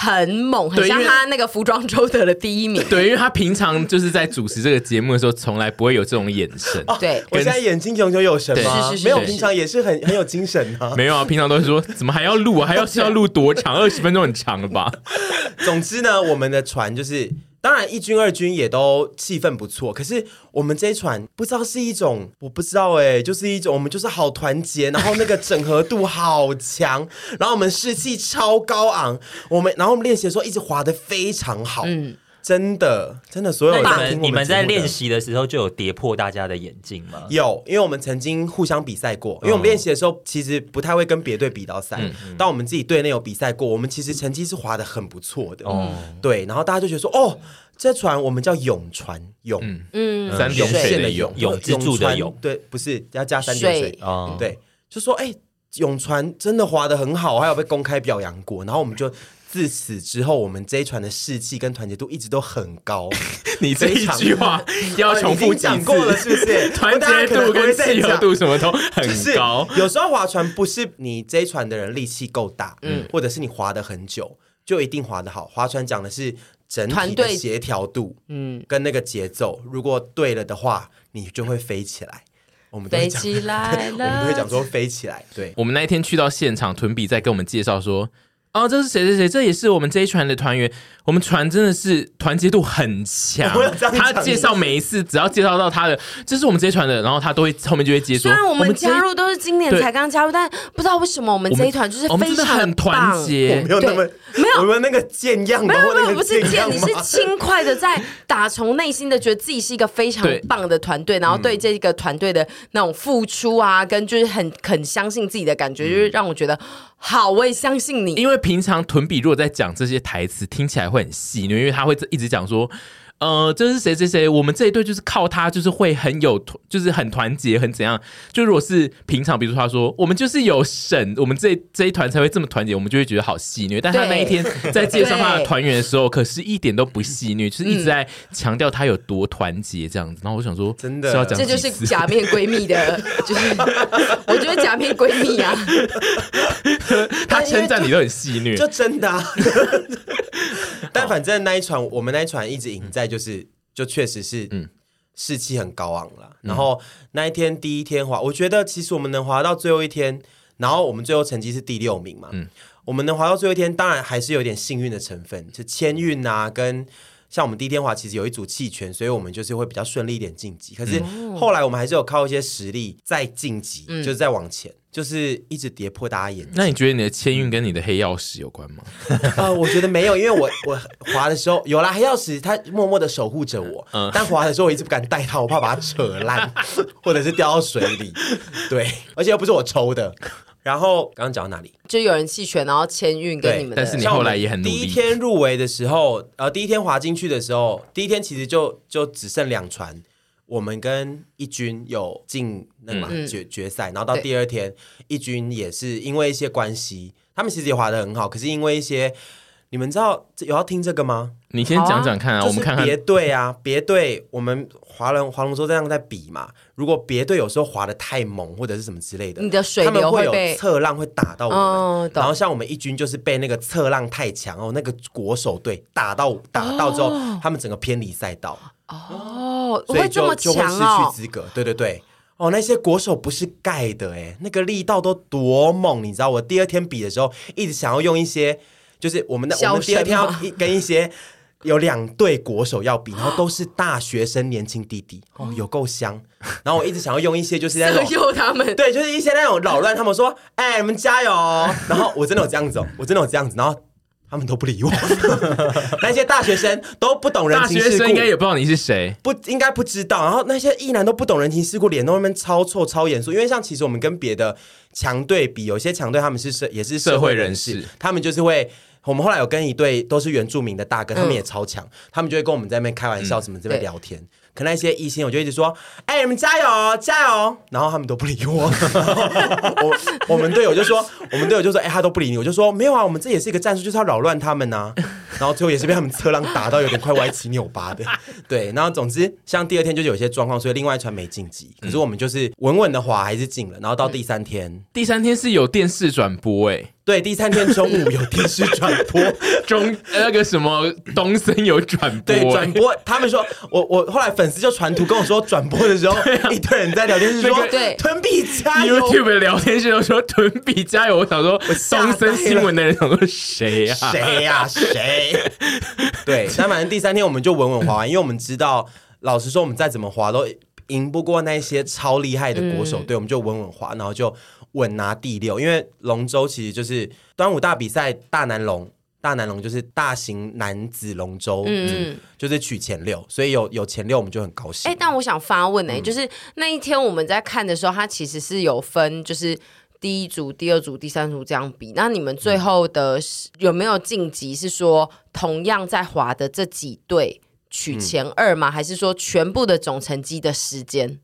很猛，很像他那个服装周得了第一名。对，因为他平常就是在主持这个节目的时候，从来不会有这种眼神。哦对，我现在眼睛炯炯有神吗？是是是，没有，平常也是很很有精神啊。没有啊，平常都是说怎么还要录啊？还要是要录多长？二十分钟很长了吧？总之呢，我们的船就是。当然，一军、二军也都气氛不错。可是我们这一船不知道是一种，我不知道哎、就是一种我们就是好团结，然后那个整合度好强，然后我们士气超高昂。我们然后我们练习的时候一直滑得非常好。嗯。真的，真的，所有人，你们在练习的时候就有跌破大家的眼镜吗？有，因为我们曾经互相比赛过。因为我们练习的时候，其实不太会跟别队比到赛。当我们自己队内有比赛过，我们其实成绩是滑的很不错的。哦，对，然后大家就觉得说，哦，这船我们叫永船，永，嗯，三点水的永，永之助的永，对，不是要加三点水，对，就说，哎，永船真的划的很好，还有被公开表扬过，然后我们就。自此之后，我们这一船的士气跟团结度一直都很高。你这一句话 要重复讲过了，是不是？团结度跟契合度什么都很高。有时候划船不是你这一船的人力气够大，嗯，或者是你划的很久，就一定划得好。划船讲的是整体的协调度，嗯，跟那个节奏，如果对了的话，你就会飞起来。我们飞起来了，我们都会讲说飞起来。对，我们那一天去到现场，屯比在跟我们介绍说。哦，这是谁谁谁？这也是我们这一船的团员。我们船真的是团结度很强。他介绍每一次，只要介绍到他的，这是我们这一船的，然后他都会后面就会接说。虽然我们加入都是今年才刚加入，但不知道为什么我们这一团就是非常很团结。没有那么没有我们那个贱样，没有没有不是贱，你是轻快的在打从内心的觉得自己是一个非常棒的团队，然后对这个团队的那种付出啊，跟就是很很相信自己的感觉，就是让我觉得。好，我也相信你。因为平常屯比如果在讲这些台词，听起来会很细腻，因为他会一直讲说。呃，这是谁谁谁？我们这一队就是靠他，就是会很有，就是很团结，很怎样？就如果是平常，比如说他说，我们就是有省，我们这这一团才会这么团结，我们就会觉得好戏虐。但他那一天在介绍他的团员的时候，可是一点都不戏虐，就是一直在强调他有多团结这样子。然后我想说，真的，这就是假面闺蜜的，就是我觉得假面闺蜜啊，他称赞你都很戏虐，就真的啊。但反正那一船，我们那一船一直赢在。就是，就确实是，嗯，士气很高昂了。嗯、然后那一天第一天滑，我觉得其实我们能滑到最后一天，然后我们最后成绩是第六名嘛。嗯，我们能滑到最后一天，当然还是有点幸运的成分，就签运啊，跟像我们第一天滑，其实有一组弃权，所以我们就是会比较顺利一点晋级。可是后来我们还是有靠一些实力再晋级，嗯、就是再往前。就是一直跌破大家眼镜。那你觉得你的签运跟你的黑曜石有关吗？呃，我觉得没有，因为我我滑的时候有啦，黑曜石它默默的守护着我。嗯，但滑的时候我一直不敢带它，我怕把它扯烂，或者是掉到水里。对，而且又不是我抽的。然后刚刚讲到哪里？就有人弃权，然后签运给你们。但是你后来也很努力。第一天入围的时候，呃，第一天滑进去的时候，第一天其实就就只剩两船。我们跟一军有进那个嘛决决赛，然后到第二天，一军也是因为一些关系，他们其实也滑得很好，可是因为一些，你们知道有要听这个吗？你先讲讲看啊，我们看看。别队啊，别队我们华人华龙舟这样在比嘛，如果别队有时候滑的太猛或者是什么之类的，你的水流会，他们会有侧浪会打到我们，然后像我们一军就是被那个侧浪太强哦，那个国手队打到打到之后，他们整个偏离赛道。哦，所以就会这么强哦，就会失去资格。对对对，哦，那些国手不是盖的哎，那个力道都多猛，你知道？我第二天比的时候，一直想要用一些，就是我们的我们第二天要跟一些 有两队国手要比，然后都是 大学生年轻弟弟，哦，有够香。然后我一直想要用一些，就是那种 诱他们，对，就是一些那种扰乱他们说，哎，你们加油。然后我真的有这样子，哦，我真的有这样子，然后。他们都不理我，那些大学生都不懂人情世故，大学生应该也不知道你是谁，不应该不知道。然后那些异男都不懂人情世故，脸都那边超臭、超严肃。因为像其实我们跟别的强队比，有些强队他们是社也是社会人士，他们就是会。我们后来有跟一对都是原住民的大哥，他们也超强，嗯、他们就会跟我们在那边开玩笑，什么这边聊天。嗯、可那些异性，我就一直说：“哎、欸，你们加油，加油！”然后他们都不理我。我我们队友就说：“我们队友就说，哎、欸，他都不理你。”我就说：“没有啊，我们这也是一个战术，就是要扰乱他们呐、啊。”然后最后也是被他们车浪打到有点快歪七扭八的。对，然后总之像第二天就是有些状况，所以另外一船没晋级，可是我们就是稳稳的滑还是进了。然后到第三天，嗯、第三天是有电视转播哎、欸。对，第三天中午有电视转播，中那个什么东森有转播，对，转播。他们说我我后来粉丝就传图跟我说，转播的时候、啊、一堆人在聊天室说，对，屯比加油。YouTube 的聊天室都说屯比加油。我想说，东森新闻的人想说谁呀？谁呀？谁？对，但反正第三天我们就稳稳滑完，因为我们知道，老实说，我们再怎么滑都赢不过那些超厉害的国手队，嗯、我们就稳稳滑，然后就。稳拿第六，因为龙舟其实就是端午大比赛，大南龙，大南龙就是大型男子龙舟，嗯，就是取前六，所以有有前六我们就很高兴。哎、欸，但我想发问呢、欸，嗯、就是那一天我们在看的时候，它其实是有分，就是第一组、第二组、第三组这样比。那你们最后的有没有晋级？是说同样在滑的这几队取前二吗？嗯、还是说全部的总成绩的时间？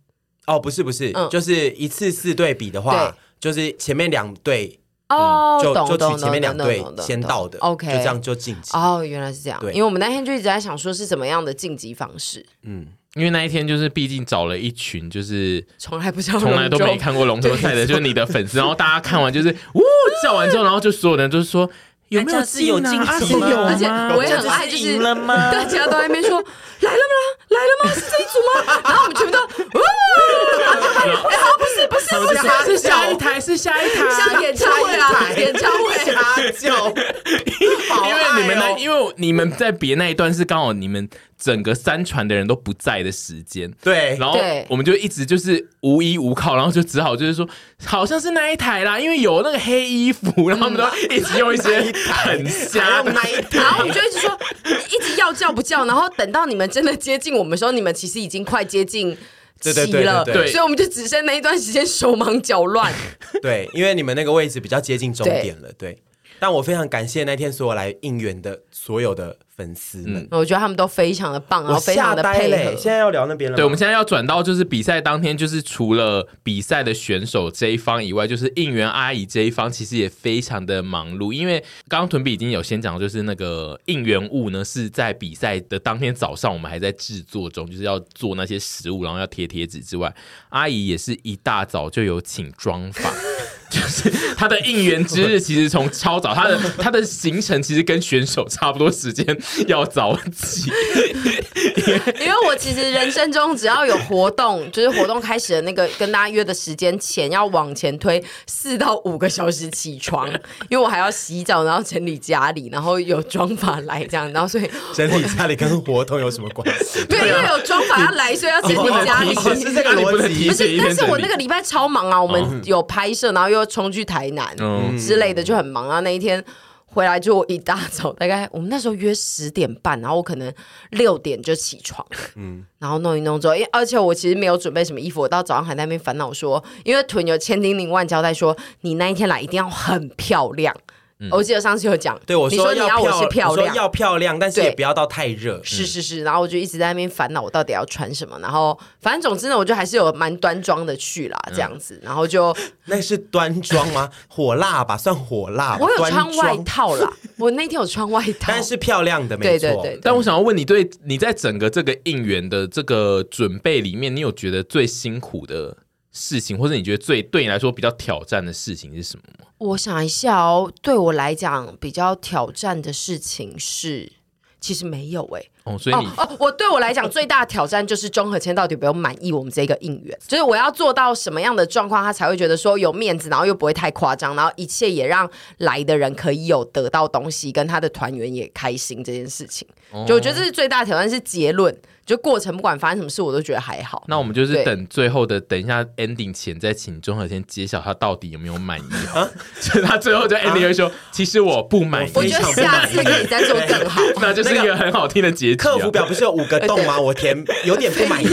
哦，不是不是，嗯、就是一次四队比的话。就是前面两队哦，就就取前面两队先到的，OK，就这样就晋级。哦，原来是这样。对，因为我们那天就一直在想说是怎么样的晋级方式。嗯，因为那一天就是毕竟找了一群就是从来不知道、从来都没看过龙舟赛的，就是你的粉丝，然后大家看完就是呜叫完之后，然后就所有人都是说有没有进啊？有吗？而且我也很爱，就是大家都在那边说 来了吗？来了吗？是这一组吗？然后我们全部都 呜。不是不是不，是是下一台，是下一台，像演唱会啊，演唱会啊，就，因为你们呢，因为你们在别那一段是刚好你们整个三船的人都不在的时间，对，然后我们就一直就是无依无靠，然后就只好就是说，好像是那一台啦，因为有那个黑衣服，然后我们都一直用一些 很瞎的那一台，然后我们就一直说，一直要叫不叫，然后等到你们真的接近我们的时候，你们其实已经快接近。齐了，对，所以我们就只剩那一段时间手忙脚乱。对，因为你们那个位置比较接近终点了，对。但我非常感谢那天所有来应援的所有的粉丝们，我觉得他们都非常的棒，然后非常的配合。现在要聊那边了，对，我们现在要转到就是比赛当天，就是除了比赛的选手这一方以外，就是应援阿姨这一方，其实也非常的忙碌。因为刚刚屯比已经有先讲，就是那个应援物呢是在比赛的当天早上，我们还在制作中，就是要做那些食物，然后要贴贴纸之外，阿姨也是一大早就有请妆发。就是他的应援之日，其实从超早，他的他的行程其实跟选手差不多，时间要早起。因为我其实人生中只要有活动，就是活动开始的那个跟大家约的时间前，要往前推四到五个小时起床，因为我还要洗澡，然后整理家里，然后有妆发来这样，然后所以整理家里跟活动有什么关系？对，因为有妆发要来，所以要整理家里。是这个逻辑，不是？但是我那个礼拜超忙啊，我们有拍摄，然后又。冲去台南之类的就很忙啊！那一天回来就一大早，大概我们那时候约十点半，然后我可能六点就起床，嗯，然后弄一弄之后，因而且我其实没有准备什么衣服，我到早上还在那边烦恼说，因为屯有千叮咛万交代说，你那一天来一定要很漂亮。我记得上次有讲，对我说要我是漂亮，要漂亮，但是也不要到太热。是是是，然后我就一直在那边烦恼，我到底要穿什么。然后反正总之呢，我就还是有蛮端庄的去啦，这样子。然后就 那是端庄吗？火辣吧，算火辣。我有穿外套啦，我那天有穿外套，但是漂亮的，没错。但我想要问你，对你在整个这个应援的这个准备里面，你有觉得最辛苦的事情，或者你觉得最对你来说比较挑战的事情是什么吗？我想一下哦，对我来讲比较挑战的事情是，其实没有哎。哦，所以你哦，哦，我对我来讲最大的挑战就是钟和谦到底有没有满意我们这个应援，就是我要做到什么样的状况，他才会觉得说有面子，然后又不会太夸张，然后一切也让来的人可以有得到东西，跟他的团员也开心这件事情。哦、就我觉得这是最大的挑战，是结论。就过程不管发生什么事，我都觉得还好。那我们就是等最后的，等一下 ending 前再请钟和谦揭晓他到底有没有满意啊？所 以他最后就 ending 会说：“其实我不满意。”我觉得下次可以再做更好，那就是一个很好听的结局。客服表不是有五个洞吗？我填有点不满意，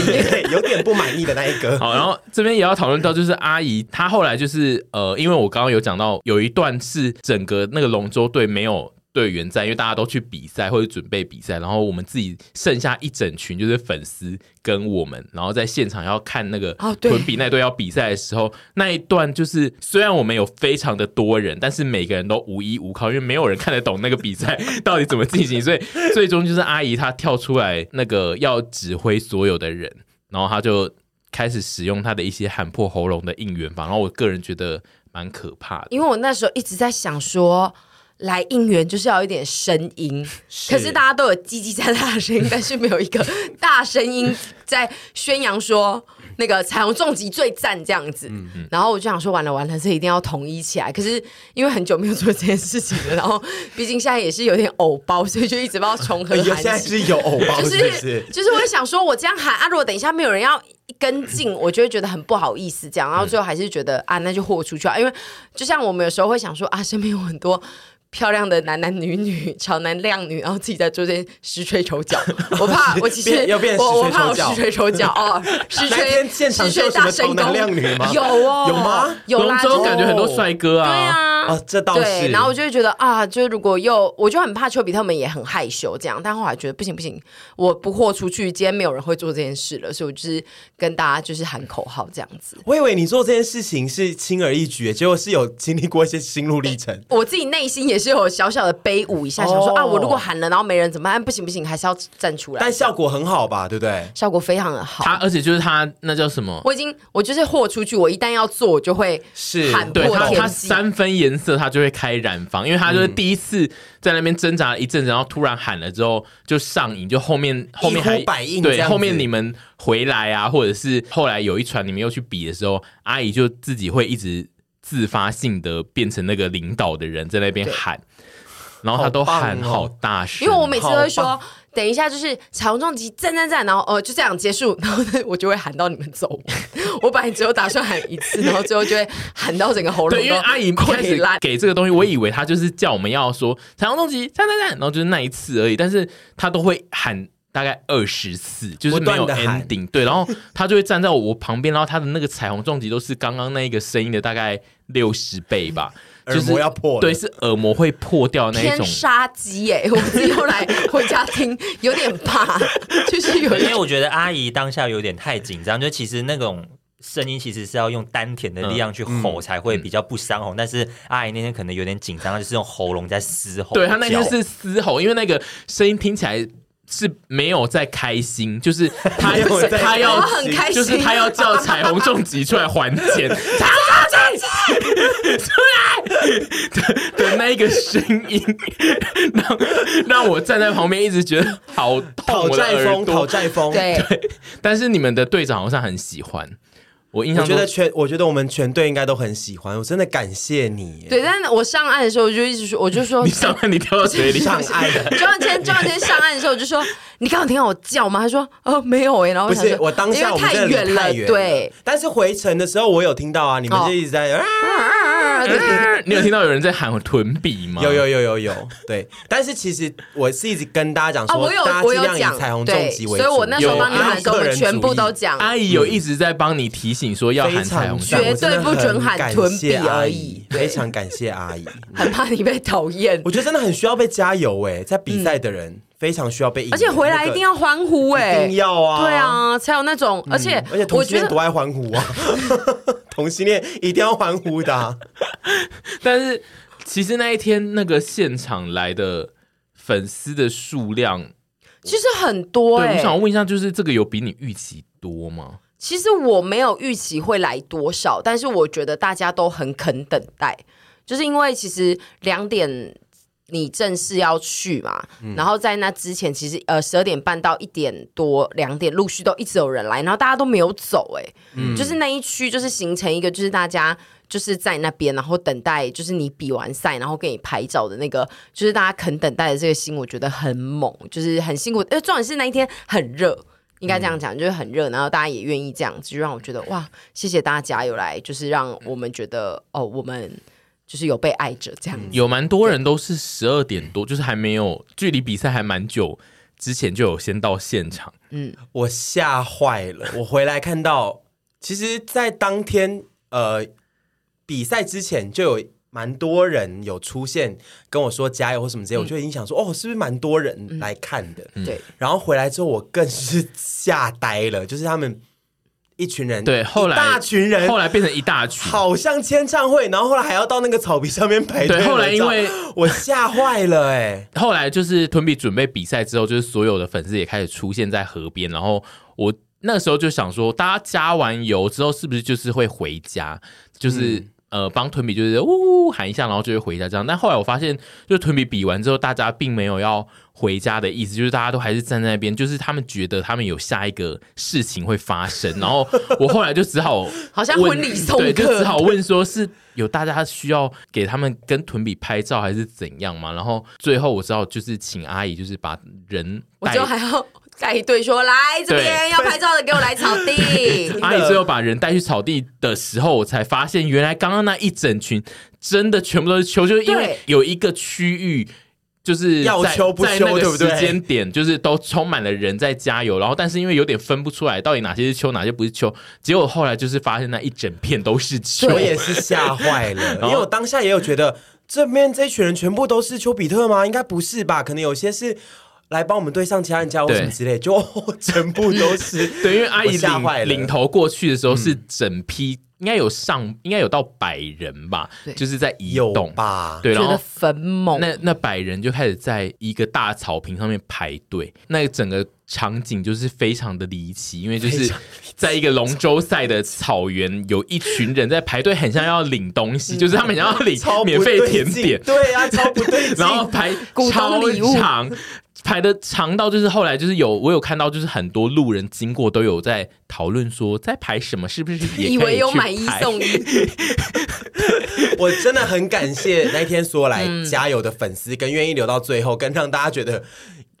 有点不满意的那一个。好，然后这边也要讨论到，就是阿姨她后来就是呃，因为我刚刚有讲到有一段是整个那个龙舟队没有。队员在，因为大家都去比赛或者准备比赛，然后我们自己剩下一整群就是粉丝跟我们，然后在现场要看那个屯比那队要比赛的时候，哦、那一段就是虽然我们有非常的多人，但是每个人都无依无靠，因为没有人看得懂那个比赛 到底怎么进行，所以最终就是阿姨她跳出来那个要指挥所有的人，然后她就开始使用她的一些喊破喉咙的应援法，然后我个人觉得蛮可怕的，因为我那时候一直在想说。来应援就是要有一点声音，是可是大家都有叽叽喳喳的声音，但是没有一个大声音在宣扬说那个彩虹重击最赞这样子。嗯嗯，然后我就想说，完了完了，这一定要统一起来。可是因为很久没有做这件事情了，然后毕竟现在也是有点偶包，所以就一直不知道从何 喊起。现在是有偶包，就是就是，就是我想说，我这样喊啊，如果等一下没有人要跟进，我就会觉得很不好意思。这样，然后最后还是觉得啊，那就豁出去啊。因为就像我们有时候会想说啊，身边有很多。漂亮的男男女女，潮男靓女，然后自己在做这些实锤丑角，我怕我其实我我怕我实锤丑角哦，实锤 实锤大神功有哦有吗？有啦，就感觉很多帅哥啊，对啊，啊这倒是，然后我就会觉得啊，就如果又我就很怕丘比特们也很害羞这样，但后来觉得不行不行，我不豁出去，今天没有人会做这件事了，所以我就是跟大家就是喊口号这样子。我以为你做这件事情是轻而易举，结果是有经历过一些心路历程，我自己内心也。只有小小的悲舞一下，想说、哦、啊，我如果喊了，然后没人怎么办？不行不行，还是要站出来。但效果很好吧，对不对？效果非常的好。他而且就是他那叫什么？我已经我就是豁出去，我一旦要做，我就会是喊破天三分颜色，他就会开染坊，因为他就是第一次在那边挣扎了一阵子，然后突然喊了之后就上瘾，就后面后面还对后面你们回来啊，或者是后来有一船你们又去比的时候，阿姨就自己会一直。自发性的变成那个领导的人，在那边喊，然后他都喊好大声，因为我每次都会说，等一下就是彩虹重击，赞赞赞，然后呃就这样结束，然后我就会喊到你们走。我本来只有打算喊一次，然后最后就会喊到整个喉咙。对，因为阿姨开始给这个东西，我以为他就是叫我们要说彩虹重击，赞赞赞，然后就是那一次而已，但是他都会喊。大概二十次，就是没有 ending，对，然后他就会站在我旁边，然后他的那个彩虹撞击都是刚刚那个声音的大概六十倍吧，耳膜要破，对，是耳膜会破掉那种。天杀机耶！我自己后来回家听，有点怕，就是有。因为我觉得阿姨当下有点太紧张，就其实那种声音其实是要用丹田的力量去吼才会比较不伤喉，嗯嗯、但是阿姨那天可能有点紧张，就是用喉咙在嘶吼。对，她那天是嘶吼，因为那个声音听起来。是没有在开心，就是他 他要很开心，就是他要叫彩虹重疾出来还钱，彩虹重疾出来！的的那个声音，让让我站在旁边一直觉得好痛，讨债风，讨债风，对，但是你们的队长好像很喜欢。我印象，我觉得全，我觉得我们全队应该都很喜欢。我真的感谢你。对，但是我上岸的时候，我就一直说，我就说，你上岸，你掉到水里上岸。庄万千，庄万谦上岸的时候，我就说，你刚刚听到我叫吗？他说，哦，没有哎。然后我不是，我当下我们真的太远了，对。但是回程的时候，我有听到啊，你们就一直在。你有听到有人在喊臀比吗？有有有有有。对，但是其实我是一直跟大家讲说，我有我有讲彩虹重击为主。所以我那时候帮你喊的时候，我全部都讲。阿姨有一直在帮你提醒。说要喊彩虹，绝对不准喊臀比而已。非常感谢阿姨，很怕你被讨厌。我觉得真的很需要被加油哎，在比赛的人非常需要被，而且回来一定要欢呼哎，一定要啊，对啊，才有那种，而且而且同性恋多爱欢呼啊，同性恋一定要欢呼的。但是其实那一天那个现场来的粉丝的数量其实很多哎，我想问一下，就是这个有比你预期多吗？其实我没有预期会来多少，但是我觉得大家都很肯等待，就是因为其实两点你正式要去嘛，嗯、然后在那之前，其实呃十二点半到一点多两点陆续都一直有人来，然后大家都没有走，哎，嗯、就是那一区就是形成一个，就是大家就是在那边，然后等待，就是你比完赛然后给你拍照的那个，就是大家肯等待的这个心，我觉得很猛，就是很辛苦，呃，重点是那一天很热。应该这样讲，就是很热，然后大家也愿意这样子，就让我觉得哇，谢谢大家有来，就是让我们觉得哦，我们就是有被爱着这样子。有蛮多人都是十二点多，就是还没有距离比赛还蛮久之前就有先到现场。嗯，我吓坏了，我回来看到，其实，在当天呃比赛之前就有蛮多人有出现跟我说加油或什么之类，嗯、我就已经想说，哦，是不是蛮多人来看的？对、嗯。然后回来之后，我更是吓呆了，就是他们一群人，对，后来一大群人，后来变成一大群，好像签唱会，然后后来还要到那个草皮上面排队。对，后来因为我吓坏了、欸，哎，后来就是屯比准备比赛之后，就是所有的粉丝也开始出现在河边，然后我那个时候就想说，大家加完油之后，是不是就是会回家？就是。嗯呃，帮屯比就是呜呜喊一下，然后就会回家这样。但后来我发现，就屯比比完之后，大家并没有要回家的意思，就是大家都还是站在那边，就是他们觉得他们有下一个事情会发生。然后我后来就只好 好像婚礼送客，对，就只好问说是有大家需要给他们跟屯比拍照还是怎样嘛？然后最后我知道就是请阿姨就是把人，我就还要。带一队说来这边要拍照的，给我来草地。阿姨最后把人带去草地的时候，我才发现原来刚刚那一整群真的全部都是球，就是因为有一个区域就是要秋不秋，对不对？时间点就是都充满了人在加油，然后但是因为有点分不出来到底哪些是秋，哪些不是秋，结果后来就是发现那一整片都是秋，我也是吓坏了，因为我当下也有觉得这边这一群人全部都是丘比特吗？应该不是吧？可能有些是。来帮我们对上其他人家或什么之类，就 全部都是 对，因为阿姨领领头过去的时候是整批，应该有上，应该有到百人吧，就是在移动。吧，对，然后很猛，那那百人就开始在一个大草坪上面排队，那整个场景就是非常的离奇，因为就是在一个龙舟赛的草原，有一群人在排队，很像要领东西，就是他们想要领免费甜点，对啊，超不对劲，然后排超长。排的长到就是后来就是有我有看到就是很多路人经过都有在讨论说在排什么，是不是也以为有买一送一？我真的很感谢那天所有来加油的粉丝，跟愿意留到最后，跟让大家觉得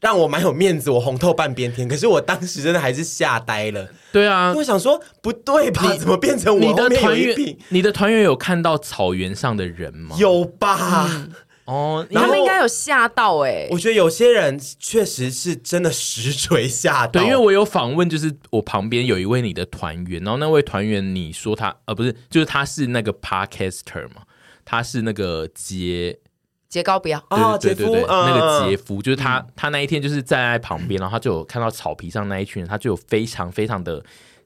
让我蛮有面子，我红透半边天。可是我当时真的还是吓呆了。对啊，我想说不对吧？怎么变成我你的团员？你的团员有看到草原上的人吗？有吧。嗯哦，他们应该有吓到哎、欸！我觉得有些人确实是真的实锤吓到。对，因为我有访问，就是我旁边有一位你的团员，然后那位团员你说他呃不是，就是他是那个 Podcaster 嘛，他是那个杰杰高不要啊，对对对，那个杰夫，就是他，他那一天就是站在旁边，然后他就有看到草皮上那一群人，他就有非常非常的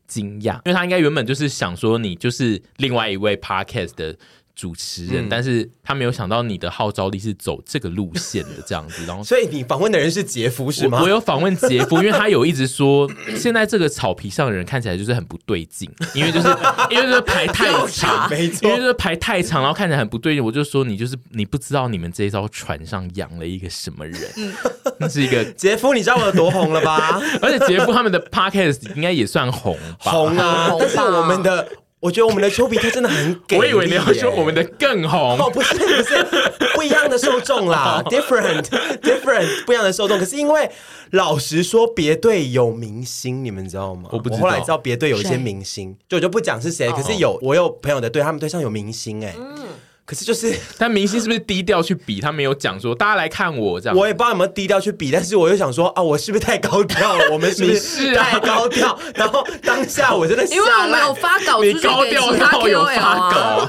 惊讶，因为他应该原本就是想说你就是另外一位 Podcast 的。主持人，但是他没有想到你的号召力是走这个路线的这样子，然后 所以你访问的人是杰夫是吗？我，我有访问杰夫，因为他有一直说，现在这个草皮上的人看起来就是很不对劲，因为就是 因为就是排太长，没错，因为就是排太长，然后看起来很不对劲。我就说你就是你不知道你们这一艘船上养了一个什么人，那 是一个杰夫，你知道我有多红了吧？而且杰夫他们的 podcast 应该也算红吧，红啊，但是我们的。我觉得我们的丘比特真的很给力，我以为你要说我们的更红哦，不是不是，不一样的受众啦，different different 不一样的受众。可是因为老实说，别队有明星，你们知道吗？我不知道，我后来知道别队有一些明星，就我就不讲是谁。可是有我有朋友的队，他们队上有明星哎、欸。嗯可是就是，但明星是不是低调去比？他没有讲说大家来看我这样。我也不知道有没有低调去比，但是我又想说啊，我是不是太高调了？我们是不是 太高调？啊、然后当下我真的因为我没有发稿出去给其他 KOL 啊，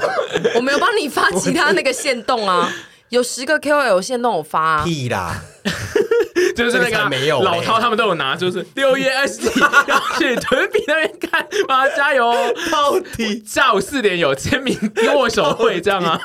我没有帮你发其他那个线动啊，有十个 KOL 线动我发啊，屁啦。就是那个老涛他们都有拿，就是六月二十几 要去屯比那边看，啊加油！到底下午四点有签名握手会这样啊？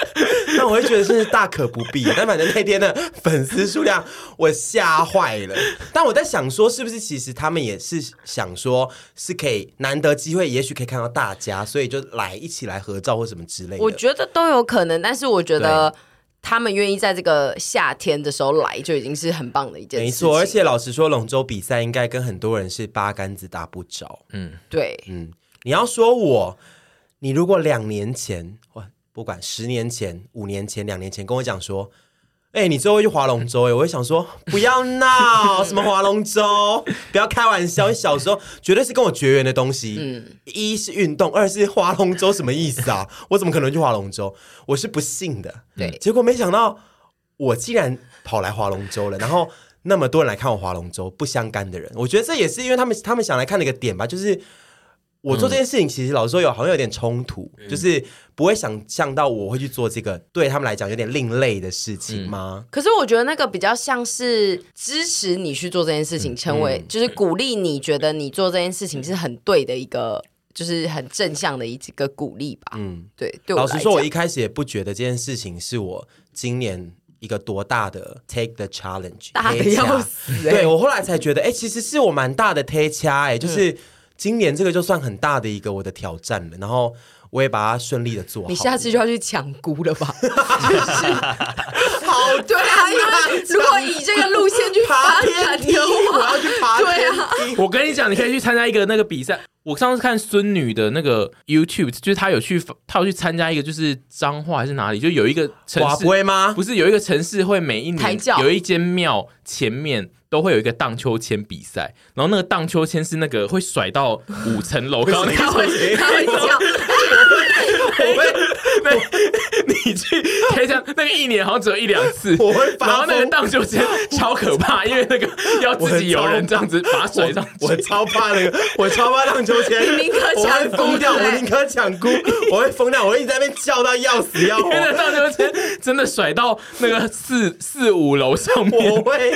那我会觉得是大可不必。但反正那天的粉丝数量我吓坏了。但我在想说，是不是其实他们也是想说，是可以难得机会，也许可以看到大家，所以就来一起来合照或什么之类的。我觉得都有可能，但是我觉得。他们愿意在这个夏天的时候来，就已经是很棒的一件事情。没错，而且老实说，龙舟比赛应该跟很多人是八竿子打不着。嗯，对，嗯，你要说我，你如果两年前，哇，不管十年前、五年前、两年前跟我讲说。哎、欸，你最后去划龙舟？哎，我会想说，不要闹，什么划龙舟，不要开玩笑。你小时候绝对是跟我绝缘的东西。嗯，一是运动，二是划龙舟，什么意思啊？我怎么可能去划龙舟？我是不信的。对，结果没想到，我竟然跑来划龙舟了。然后那么多人来看我划龙舟，不相干的人，我觉得这也是因为他们他们想来看的一个点吧，就是。我做这件事情，其实老实说有好像有点冲突，嗯、就是不会想象到我会去做这个对他们来讲有点另类的事情吗？嗯、可是我觉得那个比较像是支持你去做这件事情，嗯、成为就是鼓励你觉得你做这件事情是很对的一个，就是很正向的一个鼓励吧。嗯，对。对我老实说，我一开始也不觉得这件事情是我今年一个多大的 take the challenge，大的要死、欸。对我后来才觉得，哎、欸，其实是我蛮大的 take 掐，哎，就是。嗯今年这个就算很大的一个我的挑战了，然后我也把它顺利的做好。你下次就要去抢菇了吧？就是，好对啊，因为如果以这个路线去发展的话，我要去爬对啊。我跟你讲，你可以去参加一个那个比赛。我上次看孙女的那个 YouTube，就是她有去，她有去参加一个，就是彰化还是哪里，就有一个城市，不是有一个城市会每一年有一间庙前面。都会有一个荡秋千比赛，然后那个荡秋千是那个会甩到五层楼高的那个，他会叫，我会，你去可以这样，那个一年好像只有一两次，我会，然后那个荡秋千超可怕，因为那个要自己有人这样子把水上，我超怕那个，我超怕荡秋千，宁可抢疯掉，我宁可抢哭，我会疯掉，我会一直在那边叫到要死要活，那荡秋千真的甩到那个四四五楼上面，我会，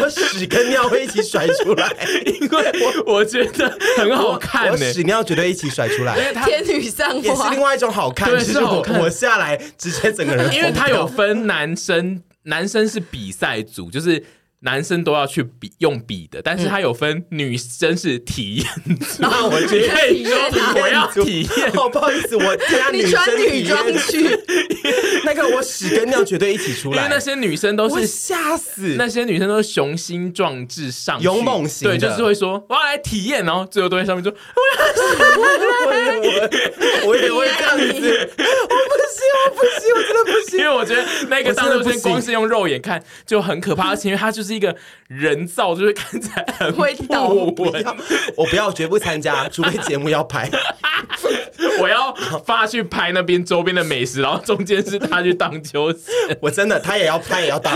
我。屎跟尿会一起甩出来，因为我我觉得很好看，我屎尿绝对一起甩出来，天女散花也是另外一种好看，对，是好看。我下来直接整个人，因为他有分男生，男生是比赛组，就是。男生都要去比用比的，但是他有分女生是体验组，那我觉得我要体验。哦不好意思，我加女生女装去，那个我屎跟尿绝对一起出来。因为那些女生都是吓死，那些女生都是雄心壮志上勇猛型，对，就是会说我要来体验，然后最后都在上面说我要 我我也会这样子，我不行，我不行，我真的不行，因为我觉得那个荡秋千光是用肉眼看就很可怕，而且因为它就是。一个人造，就是看起来很会倒。我不要，我不要，绝不参加，除非节目要拍。我要发去拍那边周边的美食，然后中间是他去荡秋千。我真的，他也要拍，也要当，